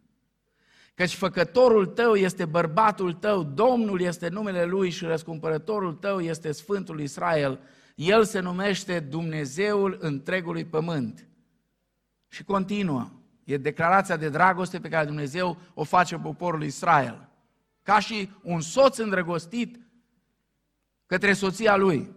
Căci făcătorul tău este bărbatul tău, Domnul este numele lui și răscumpărătorul tău este Sfântul Israel. El se numește Dumnezeul întregului pământ. Și continuă. E declarația de dragoste pe care Dumnezeu o face poporul Israel. Ca și un soț îndrăgostit către soția lui.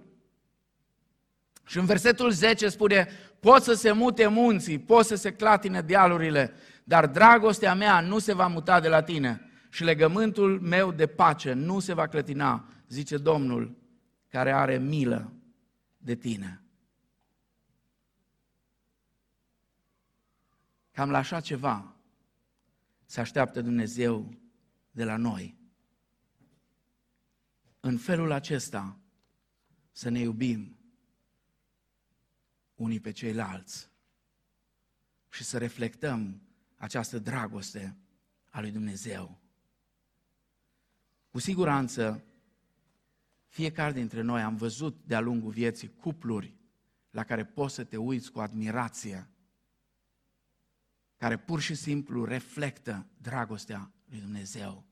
Și în versetul 10 spune, pot să se mute munții, pot să se clatine dealurile, dar dragostea mea nu se va muta de la tine și legământul meu de pace nu se va clătina, zice Domnul, care are milă de tine. Cam la așa ceva se așteaptă Dumnezeu de la noi. În felul acesta să ne iubim unii pe ceilalți și să reflectăm această dragoste a lui Dumnezeu. Cu siguranță, fiecare dintre noi am văzut de-a lungul vieții cupluri la care poți să te uiți cu admirație, care pur și simplu reflectă dragostea lui Dumnezeu.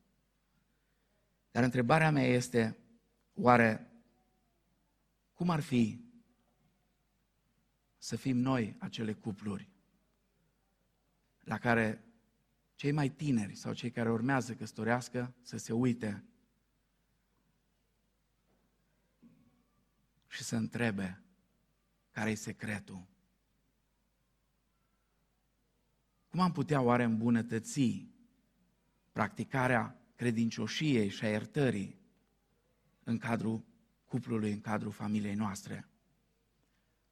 Dar întrebarea mea este, oare cum ar fi să fim noi acele cupluri la care cei mai tineri sau cei care urmează căsătorească să se uite și să întrebe care e secretul. Cum am putea oare îmbunătăți practicarea credincioșiei și a iertării în cadrul cuplului, în cadrul familiei noastre?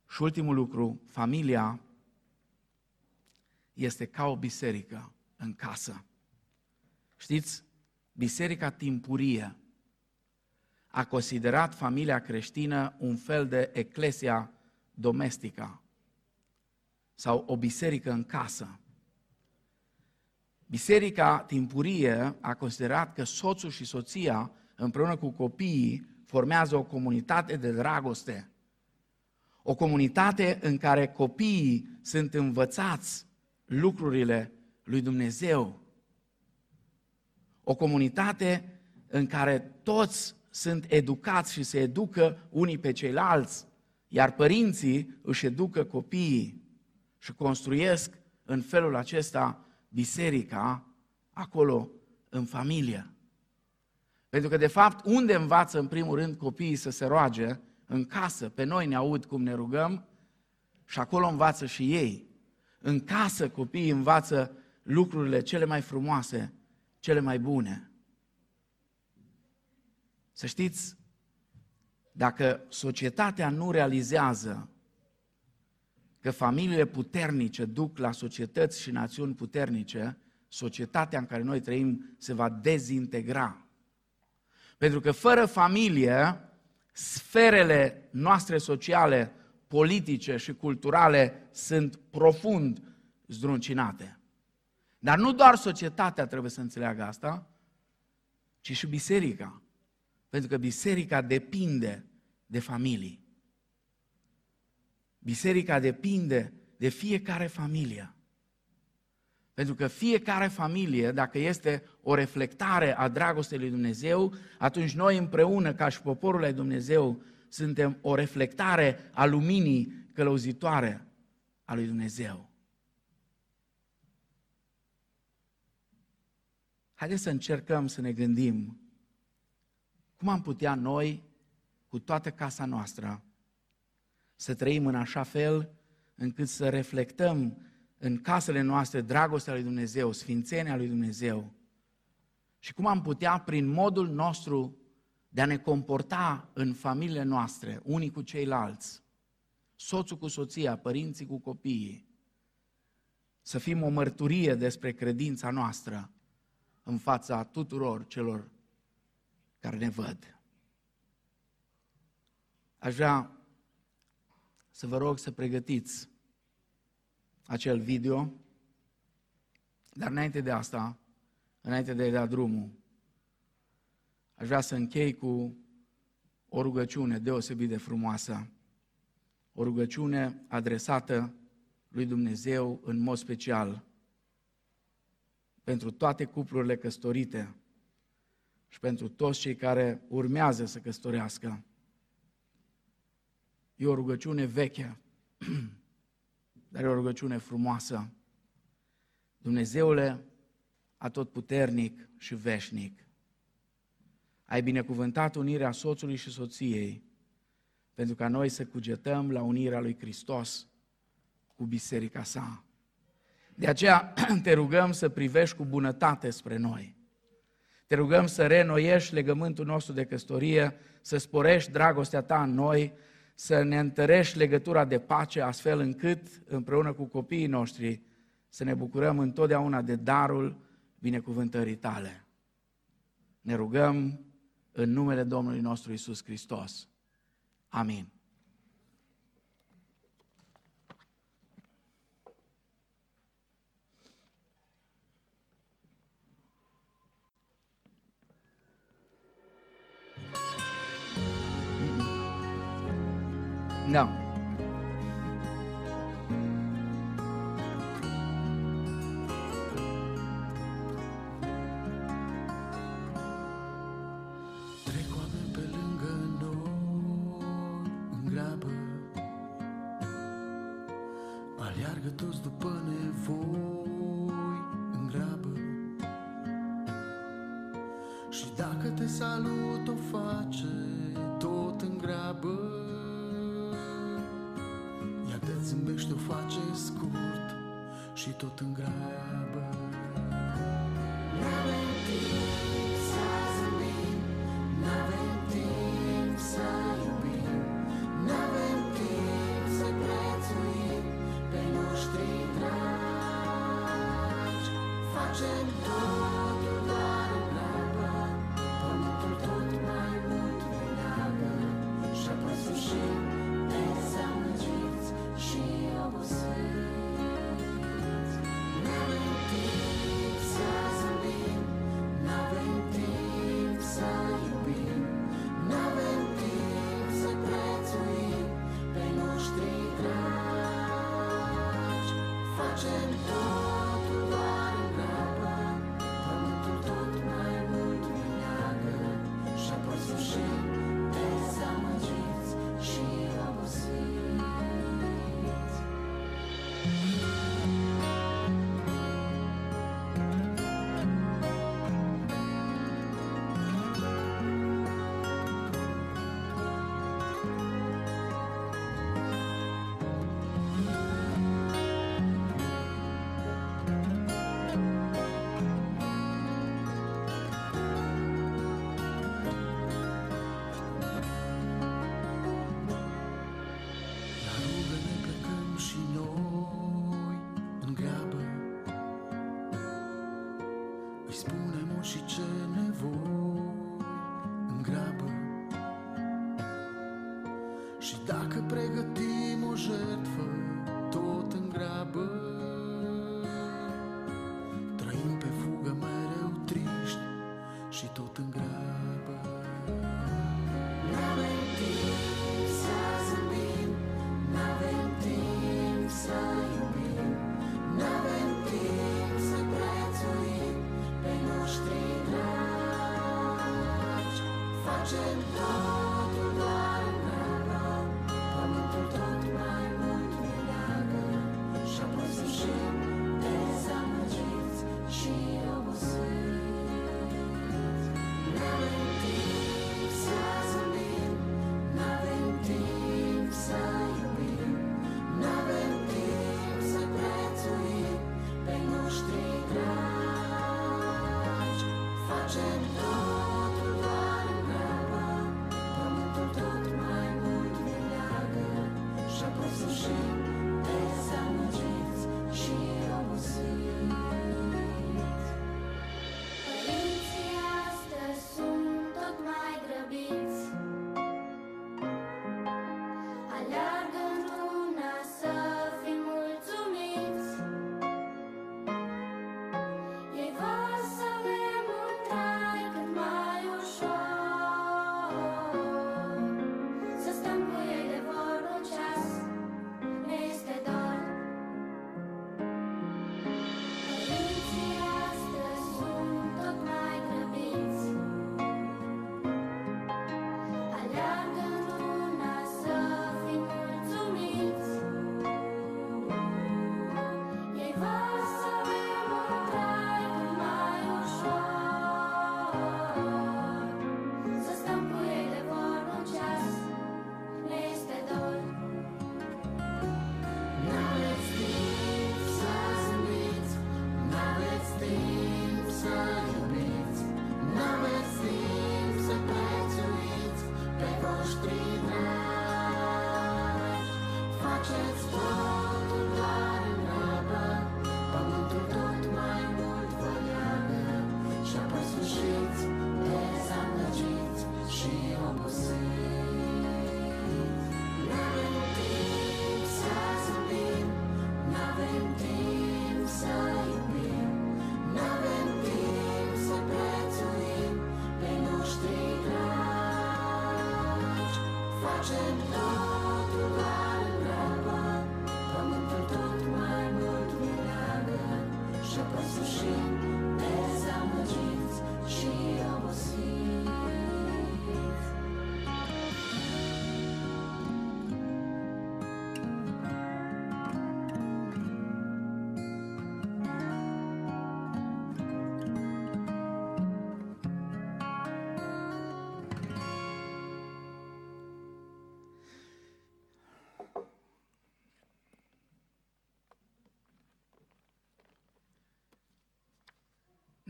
Și ultimul lucru, familia este ca o biserică în casă. Știți, biserica timpurie a considerat familia creștină un fel de eclesia domestică sau o biserică în casă. Biserica timpurie a considerat că soțul și soția împreună cu copiii formează o comunitate de dragoste. O comunitate în care copiii sunt învățați lucrurile lui Dumnezeu. O comunitate în care toți sunt educați și se educă unii pe ceilalți, iar părinții își educă copiii și construiesc în felul acesta biserica acolo în familie. Pentru că, de fapt, unde învață în primul rând copiii să se roage? În casă. Pe noi ne aud cum ne rugăm și acolo învață și ei. În casă copiii învață lucrurile cele mai frumoase, cele mai bune. Să știți, dacă societatea nu realizează că familiile puternice duc la societăți și națiuni puternice, societatea în care noi trăim se va dezintegra. Pentru că fără familie, sferele noastre sociale politice și culturale sunt profund zdruncinate. Dar nu doar societatea trebuie să înțeleagă asta, ci și biserica. Pentru că biserica depinde de familii. Biserica depinde de fiecare familie. Pentru că fiecare familie, dacă este o reflectare a dragostei lui Dumnezeu, atunci noi împreună, ca și poporul lui Dumnezeu, suntem o reflectare a luminii călăuzitoare a lui Dumnezeu. Haideți să încercăm să ne gândim cum am putea noi, cu toată casa noastră, să trăim în așa fel încât să reflectăm în casele noastre dragostea lui Dumnezeu, sfințenia lui Dumnezeu și cum am putea, prin modul nostru de a ne comporta în familiile noastre, unii cu ceilalți, soțul cu soția, părinții cu copiii, să fim o mărturie despre credința noastră în fața tuturor celor care ne văd. Aș vrea să vă rog să pregătiți acel video, dar înainte de asta, înainte de a da drumul, aș vrea să închei cu o rugăciune deosebit de frumoasă, o rugăciune adresată lui Dumnezeu în mod special pentru toate cuplurile căsătorite și pentru toți cei care urmează să căsătorească. E o rugăciune veche, dar e o rugăciune frumoasă. Dumnezeule atotputernic și veșnic, ai binecuvântat unirea soțului și soției pentru ca noi să cugetăm la unirea lui Hristos cu biserica sa. De aceea te rugăm să privești cu bunătate spre noi. Te rugăm să reînnoiești legământul nostru de căsătorie, să sporești dragostea ta în noi, să ne întărești legătura de pace, astfel încât, împreună cu copiii noștri, să ne bucurăm întotdeauna de darul binecuvântării tale. Ne rugăm în numele Domnului nostru Isus Hristos. Amin. Da.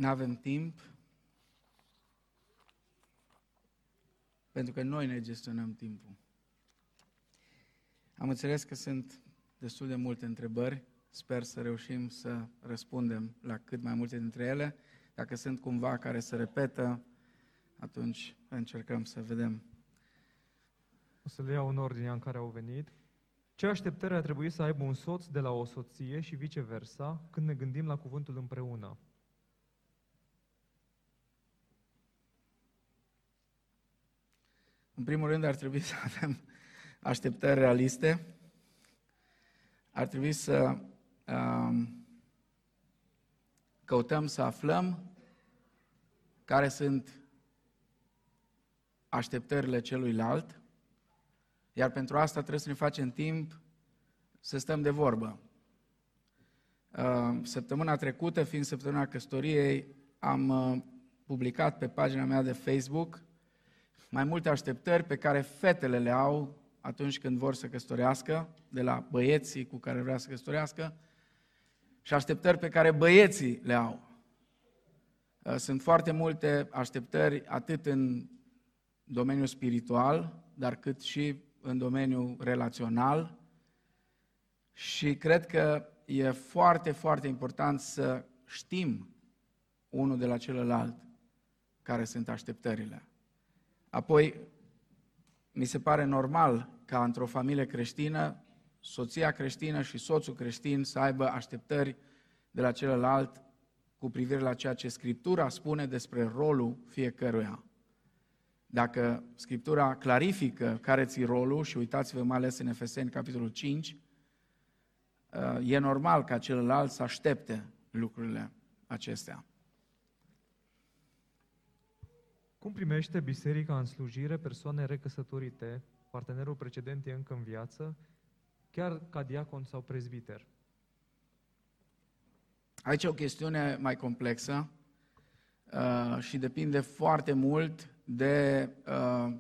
Nu avem timp, pentru că noi ne gestionăm timpul. Am înțeles că sunt destul de multe întrebări, sper să reușim să răspundem la cât mai multe dintre ele. Dacă sunt cumva care se repetă, atunci încercăm să vedem. O să le iau în ordinea în care au venit. Ce așteptări ar trebui să aibă un soț de la o soție și viceversa când ne gândim la cuvântul împreună? În primul rând ar trebui să avem așteptări realiste. Ar trebui să um, căutăm să aflăm care sunt așteptările celuilalt, iar pentru asta trebuie să ne facem timp să stăm de vorbă. Uh, săptămâna trecută, fiind săptămâna căsătoriei, am uh, publicat pe pagina mea de Facebook mai multe așteptări pe care fetele le au atunci când vor să căsătorească, de la băieții cu care vrea să căsătorească, și așteptări pe care băieții le au. Uh, sunt foarte multe așteptări, atât în domeniul spiritual, dar cât și în domeniul relațional. Și cred că e foarte, foarte important să știm unul de la celălalt care sunt așteptările. Apoi, mi se pare normal ca într-o familie creștină, soția creștină și soțul creștin să aibă așteptări de la celălalt cu privire la ceea ce Scriptura spune despre rolul fiecăruia. Dacă Scriptura clarifică care ți rolul, și uitați-vă mai ales în Efeseni, capitolul 5, uh, e normal ca celălalt să aștepte lucrurile acestea. Cum primește biserica în slujire persoane recăsătorite, partenerul precedent e încă în viață, chiar ca diacon sau prezbiter? Aici e o chestiune mai complexă uh, și depinde foarte mult de, uh,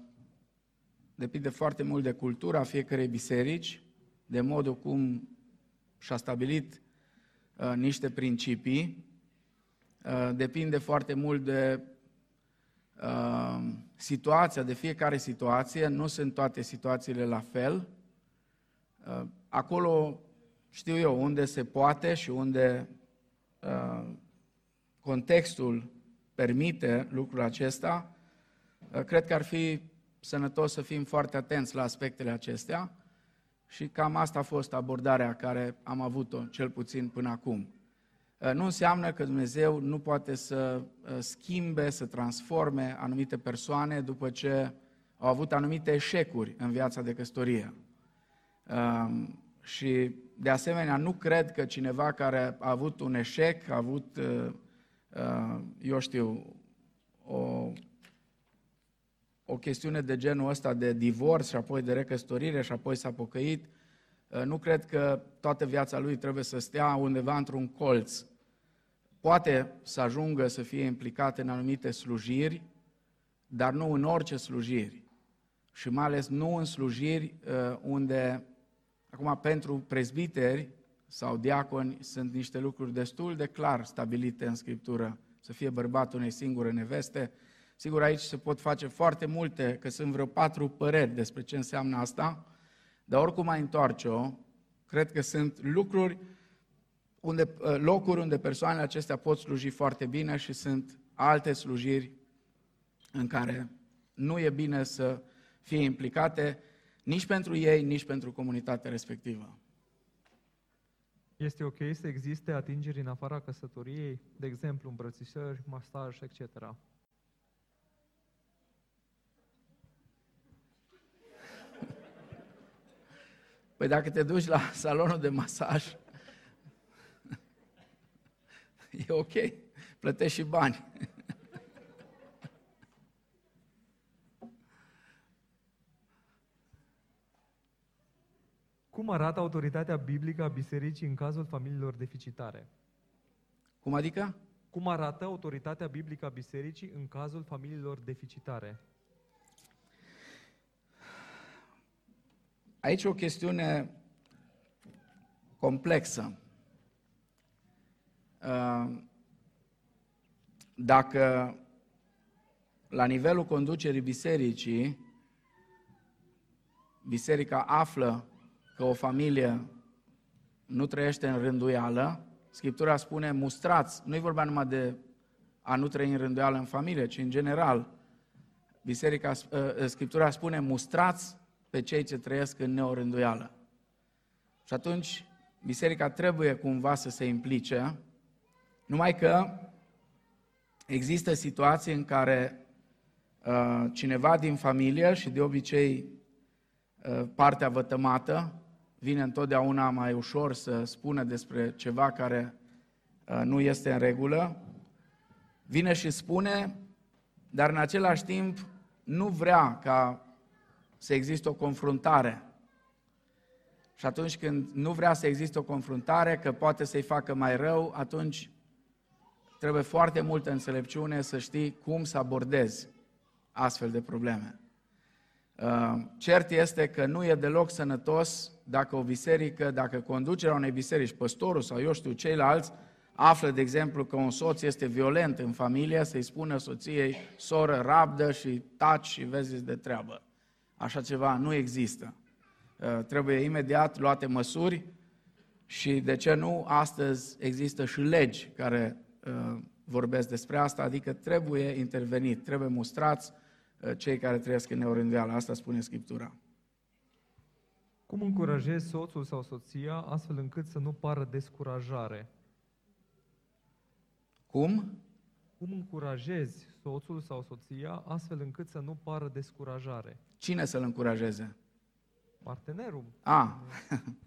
depinde foarte mult de cultura fiecarei biserici, de modul cum și-a stabilit uh, niște principii, uh, depinde foarte mult de uh, situația, de fiecare situație, nu sunt toate situațiile la fel. Uh, acolo știu eu unde se poate și unde uh, contextul permite lucrul acesta, uh, cred că ar fi sănătos să fim foarte atenți la aspectele acestea și cam asta a fost abordarea care am avut-o, cel puțin până acum. Uh, nu înseamnă că Dumnezeu nu poate să uh, schimbe, să transforme anumite persoane după ce au avut anumite eșecuri în viața de căsătorie. Um, și de asemenea, nu cred că cineva care a avut un eșec, a avut, uh, eu știu, o, o chestiune de genul ăsta de divorț și apoi de recăsătorire și apoi s-a pocăit, nu cred că toată viața lui trebuie să stea undeva într-un colț poate să ajungă să fie implicat în anumite slujiri, dar nu în orice slujiri. Și mai ales nu în slujiri uh, unde, acum pentru prezbiteri sau diaconi, sunt niște lucruri destul de clar stabilite în Scriptură. Să fie bărbatul unei singure neveste. Sigur, aici se pot face foarte multe, că sunt vreo patru păreri despre ce înseamnă asta, dar oricum mai întoarce-o, cred că sunt lucruri unde, uh, locuri unde persoanele acestea pot sluji foarte bine și sunt alte slujiri în care nu e bine să fie implicate nici pentru ei, nici pentru comunitatea respectivă. Este ok să existe atingeri în afara căsătoriei, de exemplu îmbrățișări, masaj, etc. Păi dacă te duci la salonul de masaj e ok, plătești și bani. Cum arată autoritatea biblică a bisericii în cazul familiilor deficitare? Cum adică? Cum arată autoritatea biblică a bisericii în cazul familiilor deficitare? Aici o chestiune complexă. Uh, dacă la nivelul conducerii bisericii, biserica află că o familie nu trăiește în rânduială, Scriptura spune mustrați, nu-i vorba numai de a nu trăi în rânduială în familie, ci în general. Biserica, ă, ă, Scriptura spune mustrați pe cei ce trăiesc în neorânduială. Și atunci biserica trebuie cumva să se implice, numai că există situații în care uh, cineva din familie și de obicei uh, partea vătămată vine întotdeauna mai ușor să spună despre ceva care uh, nu este în regulă, vine și spune, dar în același timp nu vrea ca să existe o confruntare. Și atunci când nu vrea să existe o confruntare, că poate să-i facă mai rău, atunci trebuie foarte multă înțelepciune să știi cum să abordezi astfel de probleme. Uh, cert este că nu e deloc sănătos dacă o biserică, dacă conducerea unei biserici, păstorul sau eu știu ceilalți, află, de exemplu, că un soț este violent în familie, să-i spună soției, soră, rabdă și taci și vezi de treabă. Așa ceva nu există. Uh, trebuie imediat luate măsuri și, de ce nu, astăzi există și legi care uh, vorbesc despre asta, adică trebuie intervenit, trebuie mustrați uh, cei care trăiesc în neorândeală. Asta spune Scriptura. Cum încurajezi soțul sau soția astfel încât să nu pară descurajare? Cum? Cum încurajezi soțul sau soția astfel încât să nu pară descurajare? Cine să-l încurajeze? Partenerul. A,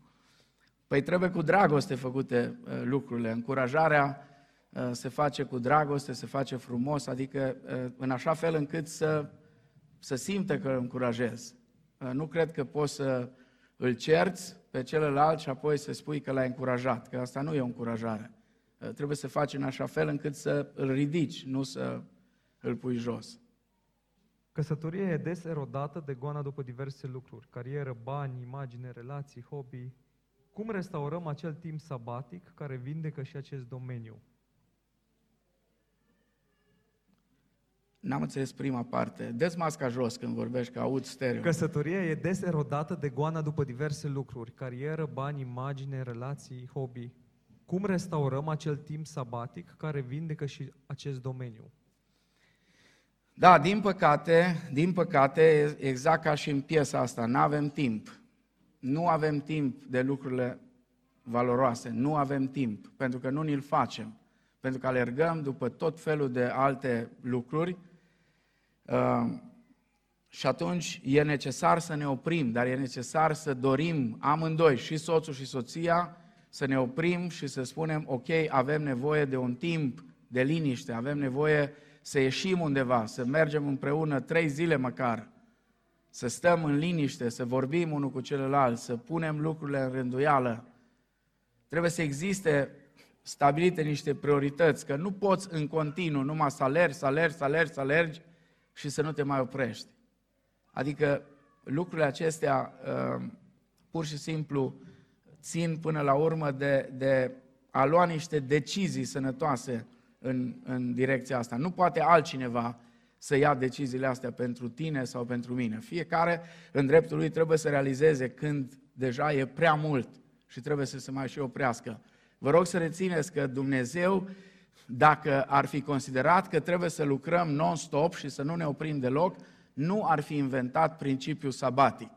păi trebuie cu dragoste făcute uh, lucrurile. Încurajarea uh, se face cu dragoste, se face frumos, adică uh, în așa fel încât să, să simtă că îl încurajez. Uh, nu cred că poți să îl cerți pe celălalt și apoi să spui că l-ai încurajat, că asta nu e o încurajare. Uh, trebuie să faci în așa fel încât să îl ridici, nu să îl pui jos. Căsătoria e des erodată de goana după diverse lucruri, carieră, bani, imagine, relații, hobby. Cum restaurăm acel timp sabatic care vindecă și acest domeniu? N-am înțeles prima parte. Des masca jos când vorbești, că aud stereo. Căsătoria e des erodată de goana după diverse lucruri, carieră, bani, imagine, relații, hobby. Cum restaurăm acel timp sabatic care vindecă și acest domeniu? Da, din păcate, din păcate, exact ca și în piesa asta, nu avem timp. Nu avem timp de lucrurile valoroase, nu avem timp, pentru că nu ni-l facem, pentru că alergăm după tot felul de alte lucruri uh, și atunci e necesar să ne oprim, dar e necesar să dorim amândoi, și soțul și soția, să ne oprim și să spunem, ok, avem nevoie de un timp de liniște, avem nevoie să ieșim undeva, să mergem împreună trei zile măcar, să stăm în liniște, să vorbim unul cu celălalt, să punem lucrurile în rânduială. Trebuie să existe stabilite niște priorități, că nu poți în continuu numai să alergi, să alergi, să alergi, să alergi și să nu te mai oprești. Adică lucrurile acestea uh, pur și simplu țin până la urmă de, de a lua niște decizii sănătoase în, în direcția asta. Nu poate altcineva să ia deciziile astea pentru tine sau pentru mine. Fiecare, în dreptul lui, trebuie să realizeze când deja e prea mult și trebuie să se mai și oprească. Vă rog să rețineți că Dumnezeu, dacă ar fi considerat că trebuie să lucrăm non-stop și să nu ne oprim deloc, nu ar fi inventat principiul sabatic.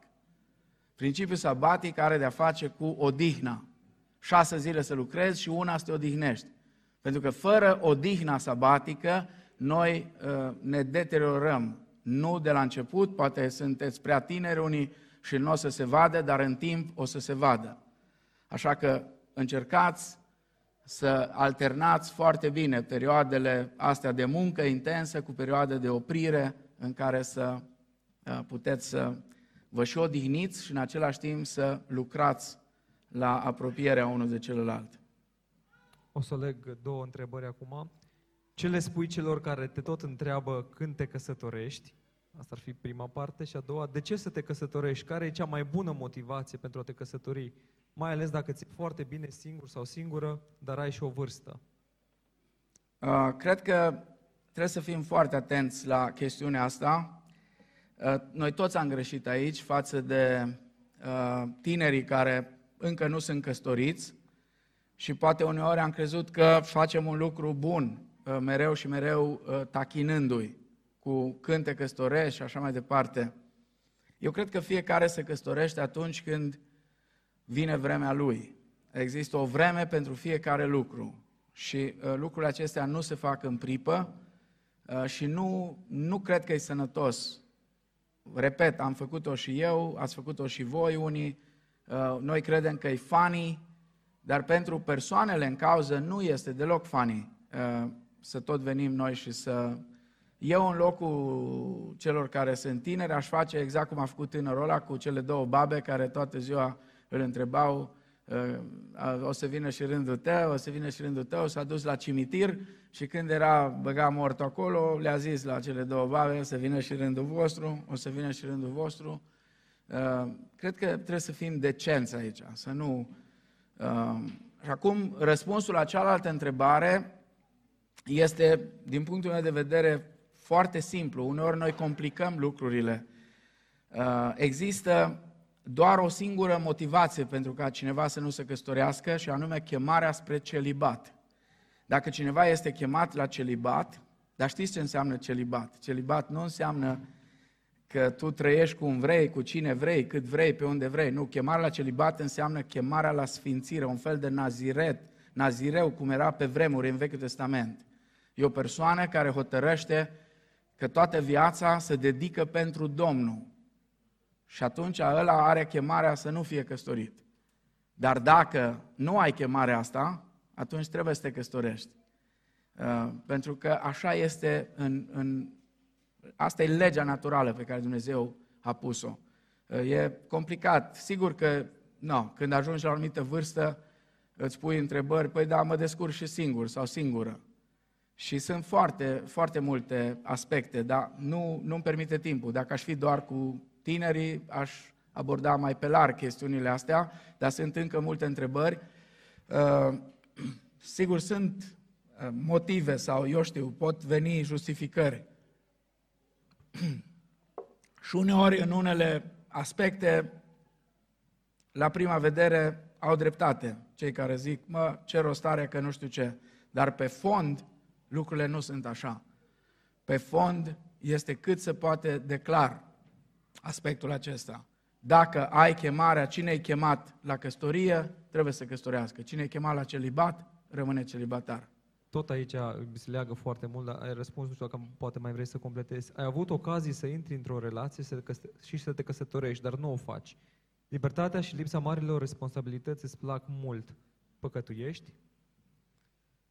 Principiul sabatic are de-a face cu odihna. Șase zile să lucrezi și una să te odihnești. Pentru că fără odihna sabatică, noi uh, ne deteriorăm. Nu de la început, poate sunteți prea tineri unii și nu o să se vadă, dar în timp o să se vadă. Așa că încercați să alternați foarte bine perioadele astea de muncă intensă cu perioade de oprire în care să uh, puteți să vă și odihniți și în același timp să lucrați la apropierea unul de celălalt. O să leg două întrebări acum. Ce le spui celor care te tot întreabă când te căsătorești? Asta ar fi prima parte. Și a doua, de ce să te căsătorești? Care e cea mai bună motivație pentru a te căsători? Mai ales dacă ți-e foarte bine singur sau singură, dar ai și o vârstă. Uh, cred că trebuie să fim foarte atenți la chestiunea asta. Uh, Noi toți am greșit aici față de uh, tinerii care încă nu sunt căsătoriți și poate uneori am crezut că facem un lucru bun, uh, mereu și mereu uh, tachinându-i cu cânte căsătorești și așa mai departe. Eu cred că fiecare se căsătorește atunci când vine vremea lui. Există o vreme pentru fiecare lucru și uh, lucrurile acestea nu se fac în pripă uh, și nu, nu cred că e sănătos. Repet, am făcut-o și eu, ați făcut-o și voi unii, uh, noi credem că e funny, dar pentru persoanele în cauză nu este deloc funny uh, să tot venim noi și să... Eu în locul celor care sunt tineri aș face exact cum a făcut tânărul ăla cu cele două babe care toată ziua îl întrebau uh, o să vină și rândul tău, o să vină și rândul tău, s-a dus la cimitir și când era băga mort acolo, le-a zis la cele două babe, o să vină și rândul vostru, o să vină și rândul vostru. Uh, Cred că trebuie să fim decenți aici, să nu... uh, Și acum, răspunsul la cealaltă întrebare este, din punctul meu de vedere, foarte simplu. Uneori noi complicăm lucrurile. Uh, Există doar o singură motivație pentru ca cineva să nu se căsătorească și anume chemarea spre celibat. Dacă cineva este chemat la celibat, dar știți ce înseamnă celibat? Celibat nu înseamnă că tu trăiești cum vrei, cu cine vrei, cât vrei, pe unde vrei. Nu, chemarea la celibat înseamnă chemarea la sfințire, un fel de naziret, nazireu, cum era pe vremuri în Vechiul Testament. E o persoană care hotărăște că toată viața se dedică pentru Domnul. Și atunci ăla are chemarea să nu fie căsătorit. Dar dacă nu ai chemarea asta, atunci trebuie să te căsătorești. Uh, pentru că așa este în, în... Asta e legea naturală pe care Dumnezeu a pus-o. Uh, e complicat. Sigur că, nu, când ajungi la o anumită vârstă, îți pui întrebări, păi da, mă descurc și singur sau singură. Și sunt foarte, foarte multe aspecte, dar nu, nu-mi permite timpul. Dacă aș fi doar cu tinerii, aș aborda mai pe larg chestiunile astea, dar sunt încă multe întrebări. Uh, Sigur, sunt uh, motive sau, eu știu, pot veni justificări. Și uneori, în unele aspecte, la prima vedere, au dreptate cei care zic, mă, ce rost are că nu știu ce. Dar pe fond, lucrurile nu sunt așa. Pe fond, este cât se poate declar aspectul acesta. Dacă ai chemarea, cine ai chemat la căsătorie, trebuie să căsătorească. Cine ai chemat la celibat, rămâne celibatar. Tot aici se leagă foarte mult, dar ai răspuns, nu știu dacă poate mai vrei să completezi. Ai avut ocazii să intri într-o relație să te căsă- și să te căsătorești, dar nu o faci. Libertatea și lipsa marilor responsabilități îți plac mult. Păcătuiești?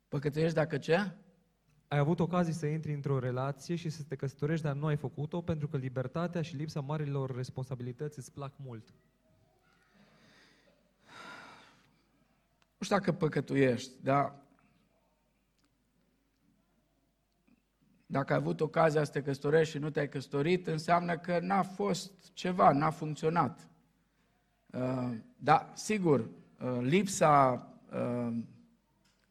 Păcătuiești dacă ce? Ai avut ocazii să intri într-o relație și să te căsătorești, dar nu ai făcut-o pentru că libertatea și lipsa marilor responsabilități îți plac mult. Nu știu dacă păcătuiești, dar dacă ai avut ocazia să te căsătorești și nu te-ai căsătorit, înseamnă că n-a fost ceva, n-a funcționat. Uh, Da, sigur, uh, lipsa uh,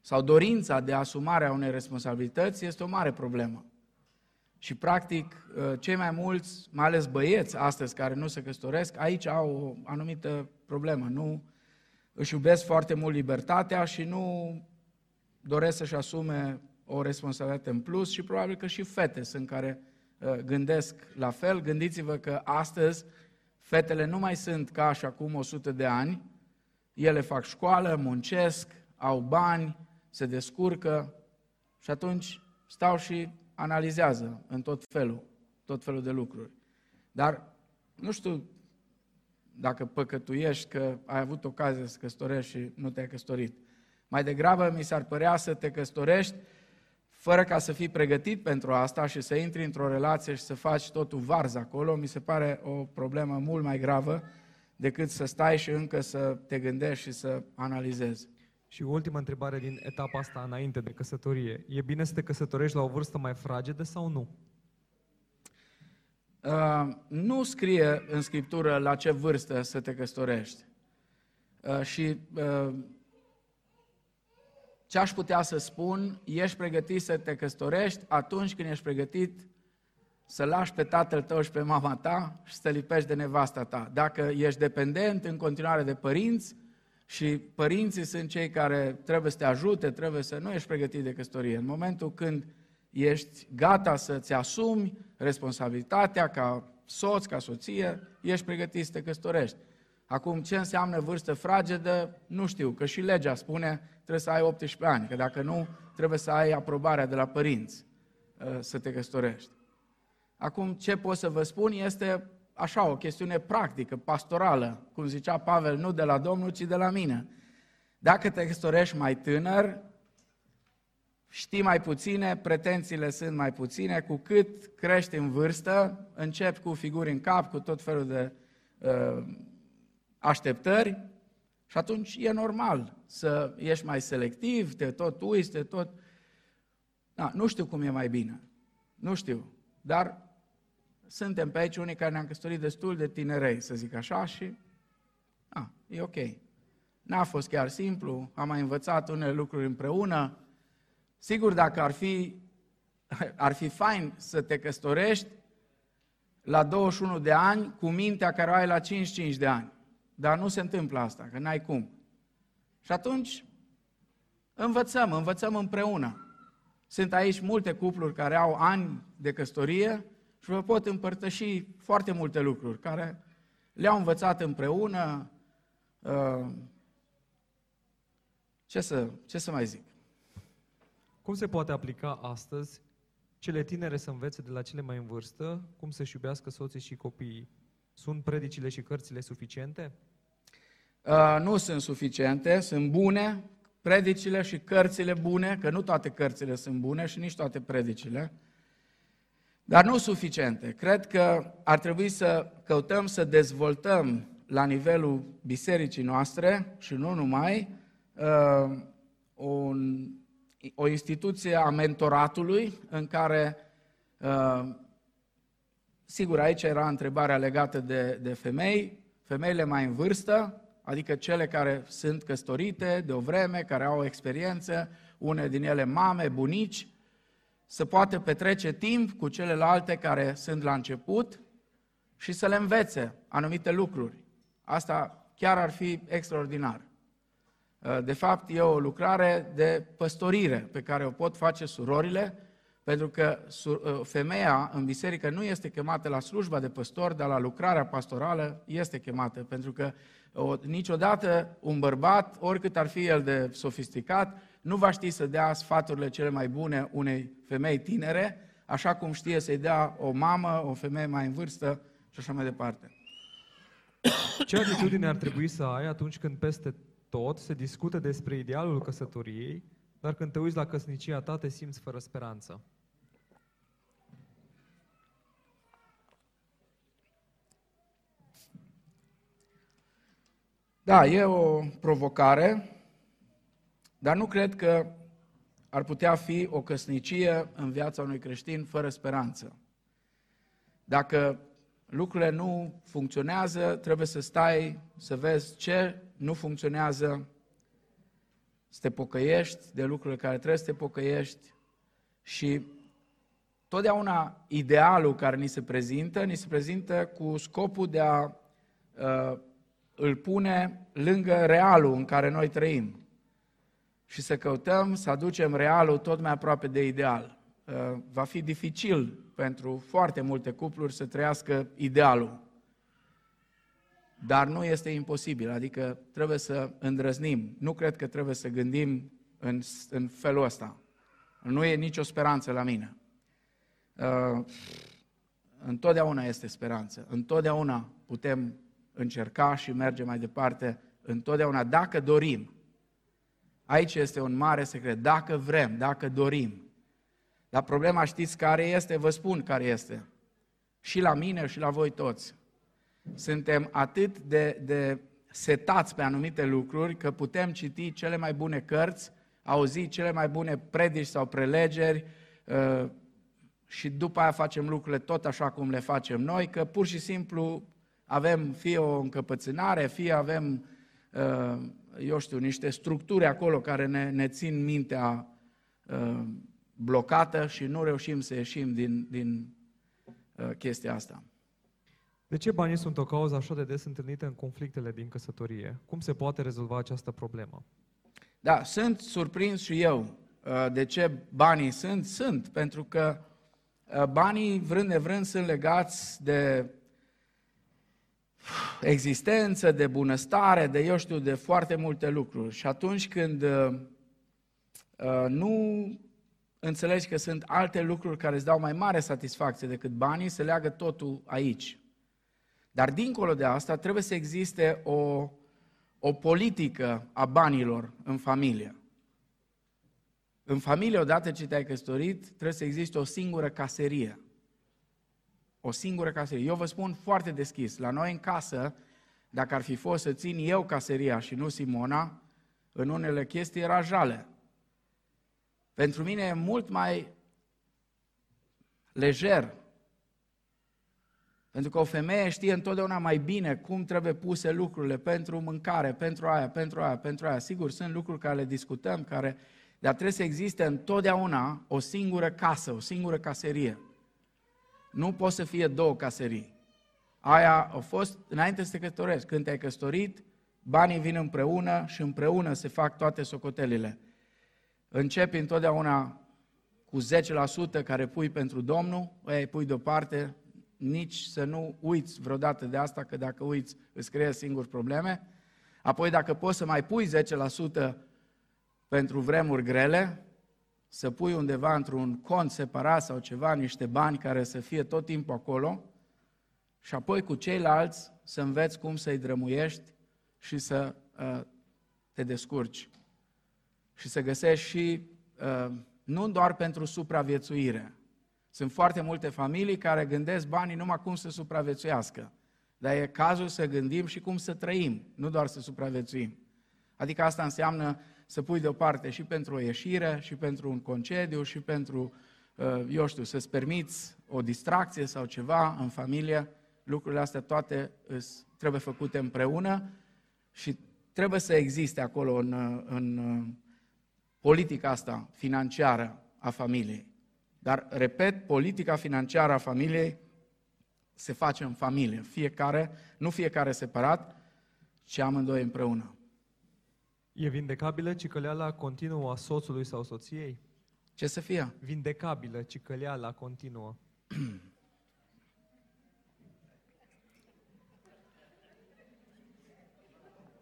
sau dorința de asumare a unei responsabilități este o mare problemă. Și, practic, uh, cei mai mulți, mai ales băieți astăzi care nu se căsătoresc, aici au o anumită problemă. Nu își iubesc foarte mult libertatea și nu doresc să-și asume o responsabilitate în plus și probabil că și fete sunt care uh, gândesc la fel. Gândiți-vă că astăzi fetele nu mai sunt ca și acum 100 de ani, ele fac școală, muncesc, au bani, se descurcă și atunci stau și analizează în tot felul, tot felul de lucruri. Dar nu știu dacă păcătuiești că ai avut ocazia să căsătorești și nu te-ai căsătorit. Mai degrabă mi s-ar părea să te căsătorești fără ca să fii pregătit pentru asta și să intri într-o relație și să faci totul varză acolo, mi se pare o problemă mult mai gravă decât să stai și încă să te gândești și să analizezi. Și ultima întrebare din etapa asta înainte de căsătorie. E bine să te căsătorești la o vârstă mai fragedă sau nu? Uh, nu scrie în Scriptură la ce vârstă să te căsătorești. Uh, și uh, ce aș putea să spun, ești pregătit să te căsătorești atunci când ești pregătit să lași pe tatăl tău și pe mama ta și să lipești de nevasta ta. Dacă ești dependent în continuare de părinți și părinții sunt cei care trebuie să te ajute, trebuie să nu ești pregătit de căsătorie. În momentul când ești gata să-ți asumi responsabilitatea ca soț, ca soție, ești pregătit să te căsătorești. Acum, ce înseamnă vârstă fragedă, nu știu, că și legea spune trebuie să ai 18 ani, că dacă nu, trebuie să ai aprobarea de la părinți uh, să te căsătorești. Acum, ce pot să vă spun este așa, o chestiune practică, pastorală, cum zicea Pavel, nu de la Domnul, ci de la mine. Dacă te căsătorești mai tânăr, știi mai puține, pretențiile sunt mai puține, cu cât crești în vârstă, începi cu figuri în cap, cu tot felul de uh, așteptări și atunci e normal să ești mai selectiv, te tot uiți, te tot... Da, nu știu cum e mai bine, nu știu, dar suntem pe aici unii care ne-am căsătorit destul de tinerei, să zic așa, și a, e ok. N-a fost chiar simplu, am mai învățat unele lucruri împreună. Sigur, dacă ar fi, ar fi fain să te căsătorești la 21 de ani cu mintea care o ai la 55 de ani. Dar nu se întâmplă asta, că n-ai cum. Și atunci învățăm, învățăm împreună. Sunt aici multe cupluri care au ani de căsătorie și vă pot împărtăși foarte multe lucruri care le-au învățat împreună. Uh, ce să, ce să mai zic? Cum se poate aplica astăzi cele tinere să învețe de la cele mai în vârstă cum să-și iubească soții și copiii? Sunt predicile și cărțile suficiente? Uh, nu sunt suficiente, sunt bune, predicile și cărțile bune, că nu toate cărțile sunt bune și nici toate predicile, dar nu suficiente. Cred că ar trebui să căutăm să dezvoltăm la nivelul bisericii noastre și nu numai, uh, un, o instituție a mentoratului în care, uh, sigur aici era întrebarea legată de, de femei, femeile mai în vârstă, adică cele care sunt căsătorite de o vreme, care au o experiență, une din ele mame, bunici, să poată petrece timp cu celelalte care sunt la început și să le învețe anumite lucruri. Asta chiar ar fi extraordinar. De fapt, e o lucrare de păstorire pe care o pot face surorile, pentru că femeia în biserică nu este chemată la slujba de păstor, dar la lucrarea pastorală este chemată, pentru că o, niciodată un bărbat, oricât ar fi el de sofisticat, nu va ști să dea sfaturile cele mai bune unei femei tinere, așa cum știe să-i dea o mamă, o femeie mai în vârstă și așa mai departe. Ce atitudine ar trebui să ai atunci când peste tot se discută despre idealul căsătoriei, dar când te uiți la căsnicia ta te simți fără speranță? Da, e o provocare, dar nu cred că ar putea fi o căsnicie în viața unui creștin fără speranță. Dacă lucrurile nu funcționează, trebuie să stai să vezi ce nu funcționează, să te pocăiești de lucrurile care trebuie să te pocăiești și totdeauna idealul care ni se prezintă, ni se prezintă cu scopul de a uh, îl pune lângă realul în care noi trăim și să căutăm să aducem realul tot mai aproape de ideal. Uh, va fi dificil pentru foarte multe cupluri să trăiască idealul. Dar nu este imposibil, adică trebuie să îndrăznim. Nu cred că trebuie să gândim în, în felul ăsta. Nu e nicio speranță la mine. Uh, întotdeauna este speranță. Întotdeauna putem încerca și merge mai departe întotdeauna, dacă dorim. Aici este un mare secret, dacă vrem, dacă dorim. Dar problema știți care este? Vă spun care este. Și la mine și la voi toți. Suntem atât de, de setați pe anumite lucruri că putem citi cele mai bune cărți, auzi cele mai bune predici sau prelegeri uh, și după aia facem lucrurile tot așa cum le facem noi, că pur și simplu avem fie o încăpățânare, fie avem uh, eu știu, niște structuri acolo care ne, ne țin mintea uh, blocată și nu reușim să ieșim din, din uh, chestia asta. De ce banii sunt o cauză așa de des întâlnită în conflictele din căsătorie? Cum se poate rezolva această problemă? Da, sunt surprins și eu uh, de ce banii sunt. Sunt, pentru că uh, banii, vrând nevrând, sunt legați de existență, de bunăstare, de, eu știu, de foarte multe lucruri. Și atunci când uh, nu înțelegi că sunt alte lucruri care îți dau mai mare satisfacție decât banii, se leagă totul aici. Dar dincolo de asta trebuie să existe o, o politică a banilor în familie. În familie, odată ce te-ai căsătorit, trebuie să existe o singură caserie. O singură caserie. Eu vă spun foarte deschis, la noi în casă, dacă ar fi fost să țin eu caseria și nu Simona, în unele chestii era jale. Pentru mine e mult mai lejer pentru că o femeie știe întotdeauna mai bine cum trebuie puse lucrurile pentru mâncare, pentru aia, pentru aia, pentru aia. Sigur, sunt lucruri care le discutăm, care, dar trebuie să existe întotdeauna o singură casă, o singură caserie. Nu poate să fie două caserii. Aia a fost înainte să te căsătorești. Când te-ai căsătorit, banii vin împreună și împreună se fac toate socotelile. Începi întotdeauna cu 10% care pui pentru Domnul, îi pui deoparte, nici să nu uiți vreodată de asta, că dacă uiți îți creezi singur probleme. Apoi dacă poți să mai pui 10% pentru vremuri grele, să pui undeva într-un cont separat sau ceva, niște bani care să fie tot timpul acolo și apoi cu ceilalți să înveți cum să-i drămuiești și să uh, te descurci. Și să găsești și, uh, nu doar pentru supraviețuire, sunt foarte multe familii care gândesc banii numai cum să supraviețuiască. Dar e cazul să gândim și cum să trăim, nu doar să supraviețuim. Adică asta înseamnă să pui deoparte și pentru o ieșire, și pentru un concediu, și pentru, uh, eu știu, să-ți permiți o distracție sau ceva în familie. Lucrurile astea toate trebuie făcute împreună și trebuie să existe acolo în, în uh, politica asta financiară a familiei. Dar, repet, politica financiară a familiei se face în familie. Fiecare, nu fiecare separat, ci amândoi împreună. E vindecabilă cicăleala continuă a soțului sau soției? Ce să fie? Vindecabilă cicăleala continuă.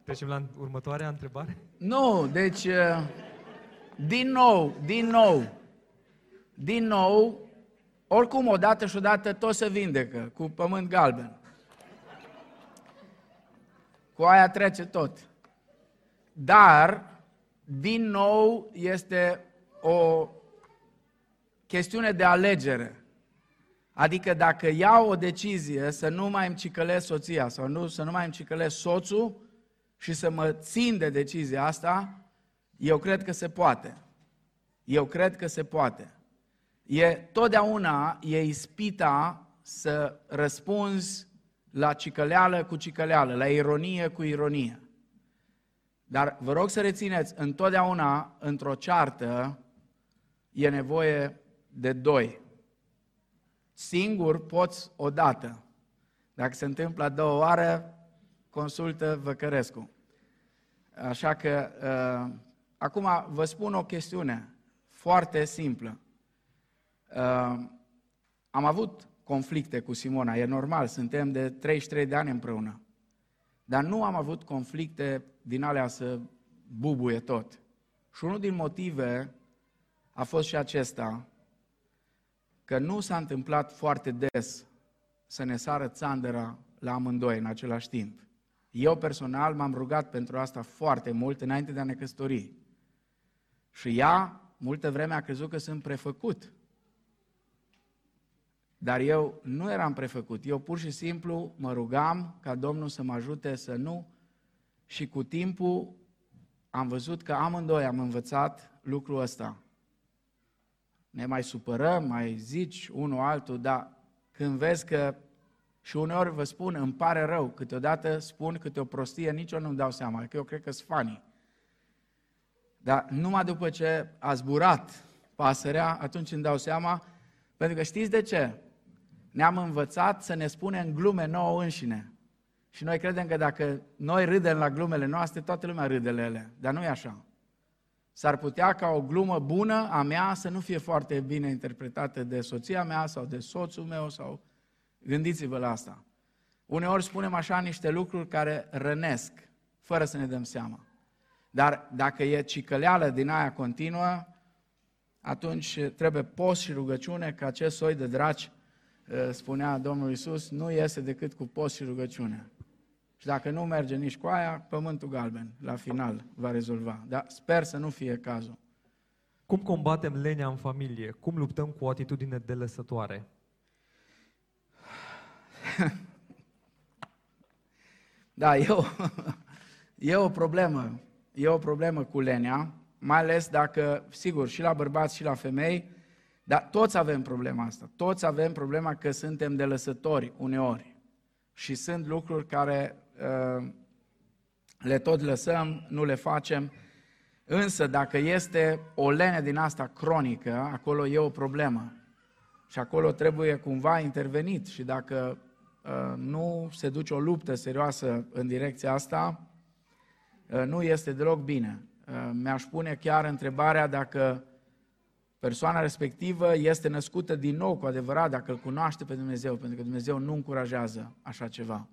Trecem la următoarea întrebare? Nu, deci, uh, din nou, din nou, din nou, oricum odată și odată tot se vindecă cu pământ galben. Cu aia trece tot. Dar, din nou, este o chestiune de alegere. Adică dacă iau o decizie să nu mai îmi cicălesc soția sau nu, să nu mai îmi cicălesc soțul și să mă țin de decizia asta, eu cred că se poate. Eu cred că se poate. E totdeauna e ispita să răspunzi la cicăleală cu cicăleală, la ironie cu ironie. Dar vă rog să rețineți, întotdeauna, într-o ceartă, e nevoie de doi. Singur poți odată. Dacă se întâmplă a doua oară, consultă Văcărescu. Așa că, uh, acum vă spun o chestiune foarte simplă. Uh, am avut conflicte cu Simona, e normal, suntem de 33 de ani împreună. Dar nu am avut conflicte din alea să bubuie tot. Și unul din motive a fost și acesta, că nu s-a întâmplat foarte des să ne sară țandăra la amândoi în același timp. Eu personal m-am rugat pentru asta foarte mult înainte de a ne căsători. Și ea, multă vreme, a crezut că sunt prefăcut dar eu nu eram prefăcut. Eu pur și simplu mă rugam ca Domnul să mă ajute să nu și cu timpul am văzut că amândoi am învățat lucrul ăsta. Ne mai supărăm, mai zici unul altul, dar când vezi că Și uneori vă spun, îmi pare rău, câteodată spun câte o prostie, nici eu nu-mi dau seama, că eu cred că sunt funny. Dar numai după ce a zburat pasărea, atunci îmi dau seama, pentru că știți de ce? Ne-am învățat să ne spunem glume nouă înșine. Și noi credem că dacă noi râdem la glumele noastre, toată lumea râde la ele. Dar nu e așa. S-ar putea ca o glumă bună a mea să nu fie foarte bine interpretată de soția mea sau de soțul meu sau... Gândiți-vă la asta. Uneori spunem așa niște lucruri care rănesc, fără să ne dăm seama. Dar dacă e cicăleală din aia continuă, atunci trebuie post și rugăciune, că acest soi de draci, ă, spunea Domnul Isus, nu iese decât cu post și rugăciune. Și dacă nu merge nici cu aia, pământul galben, la final, va rezolva. Dar sper să nu fie cazul. Cum combatem lenea în familie? Cum luptăm cu o atitudine delăsătoare? da, e o, e o problemă. E o problemă cu lenea, mai ales dacă, sigur, și la bărbați și la femei, dar toți avem problema asta. Toți avem problema că suntem delăsători uneori. Și sunt lucruri care uh, le tot lăsăm, nu le facem. Însă, dacă este o lene din asta cronică, acolo e o problemă. Și acolo trebuie cumva intervenit. Și dacă uh, nu se duce o luptă serioasă în direcția asta, uh, nu este deloc bine. Uh, mi-aș pune chiar întrebarea dacă persoana respectivă este născută din nou cu adevărat, dacă îl cunoaște pe Dumnezeu, pentru că Dumnezeu nu încurajează așa ceva.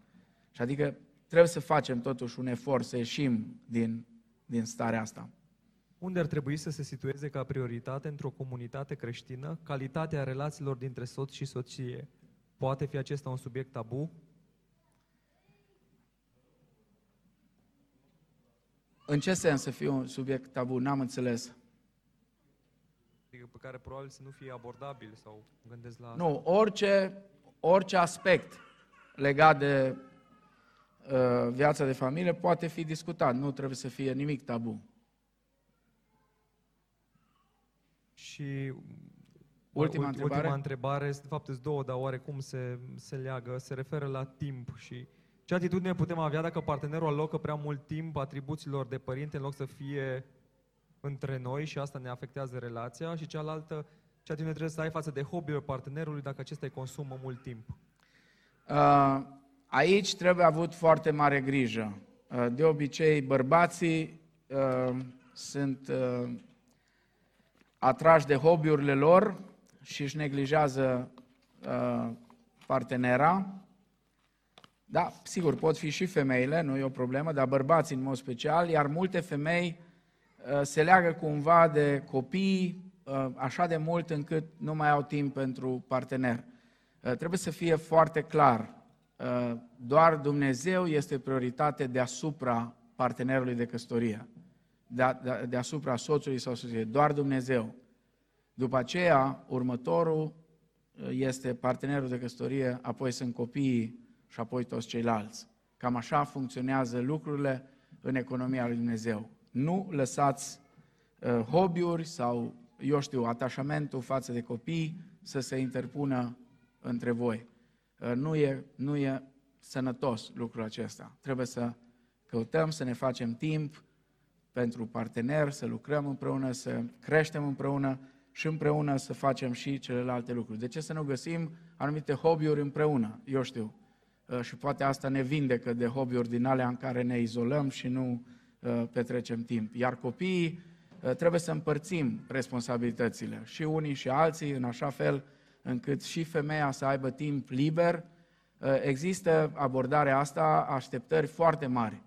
Și adică trebuie să facem totuși un efort să ieșim din, din starea asta. Unde ar trebui să se situeze ca prioritate într-o comunitate creștină calitatea relațiilor dintre soț și soție? Poate fi acesta un subiect tabu? În ce sens să fie un subiect tabu? N-am înțeles. Adică pe care probabil să nu fie abordabil sau gândesc la asta. Nu, orice, orice aspect legat de uh, viața de familie poate fi discutat. Nu trebuie să fie nimic tabu. Și Ultima ultima întrebare? Ultima întrebare, de fapt sunt două, dar oarecum se, se leagă, se referă la timp și ce atitudine putem avea dacă partenerul alocă prea mult timp atribuțiilor de părinte în loc să fie între noi și asta ne afectează relația și cealaltă, ce atitudine trebuie să ai față de hobby-ul partenerului dacă acesta îi consumă mult timp. Uh, aici trebuie avut foarte mare grijă. Uh, de obicei, bărbații uh, sunt uh, atrași de hobby-urile lor și își neglijează uh, partenera. Da, sigur, pot fi și femeile, nu e o problemă, dar bărbații în mod special, iar multe femei uh, se leagă cumva de copii uh, așa de mult încât nu mai au timp pentru partener. Uh, trebuie să fie foarte clar, uh, doar Dumnezeu este prioritate deasupra partenerului de căsătorie, de, de, deasupra soțului sau soției, doar Dumnezeu. După aceea, următorul uh, este partenerul de căsătorie, apoi sunt copiii și apoi toți ceilalți. Cam așa funcționează lucrurile în economia lui Dumnezeu. Nu lăsați uh, hobby-uri sau, eu știu, atașamentul față de copii să se interpună între voi. Uh, nu e, nu e sănătos lucrul acesta. Trebuie să căutăm să ne facem timp pentru partener, să lucrăm împreună, să creștem împreună și împreună să facem și celelalte lucruri. De ce să nu găsim anumite hobby-uri împreună? Eu știu. Uh, Și poate asta ne vindecă de hobby-uri din alea în care ne izolăm și nu uh, petrecem timp. Iar copiii uh, trebuie să împărțim responsabilitățile și unii și alții în așa fel încât și femeia să aibă timp liber. Uh, Există abordarea asta, așteptări foarte mari.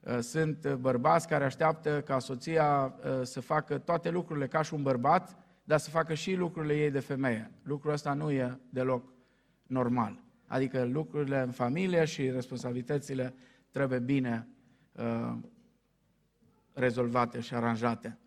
Uh, Sunt uh, bărbați care așteaptă ca soția uh, să facă toate lucrurile ca și un bărbat, dar să facă și lucrurile ei de femeie. Lucrul ăsta nu e deloc normal. Adică lucrurile în familie și responsabilitățile trebuie bine uh, rezolvate și aranjate.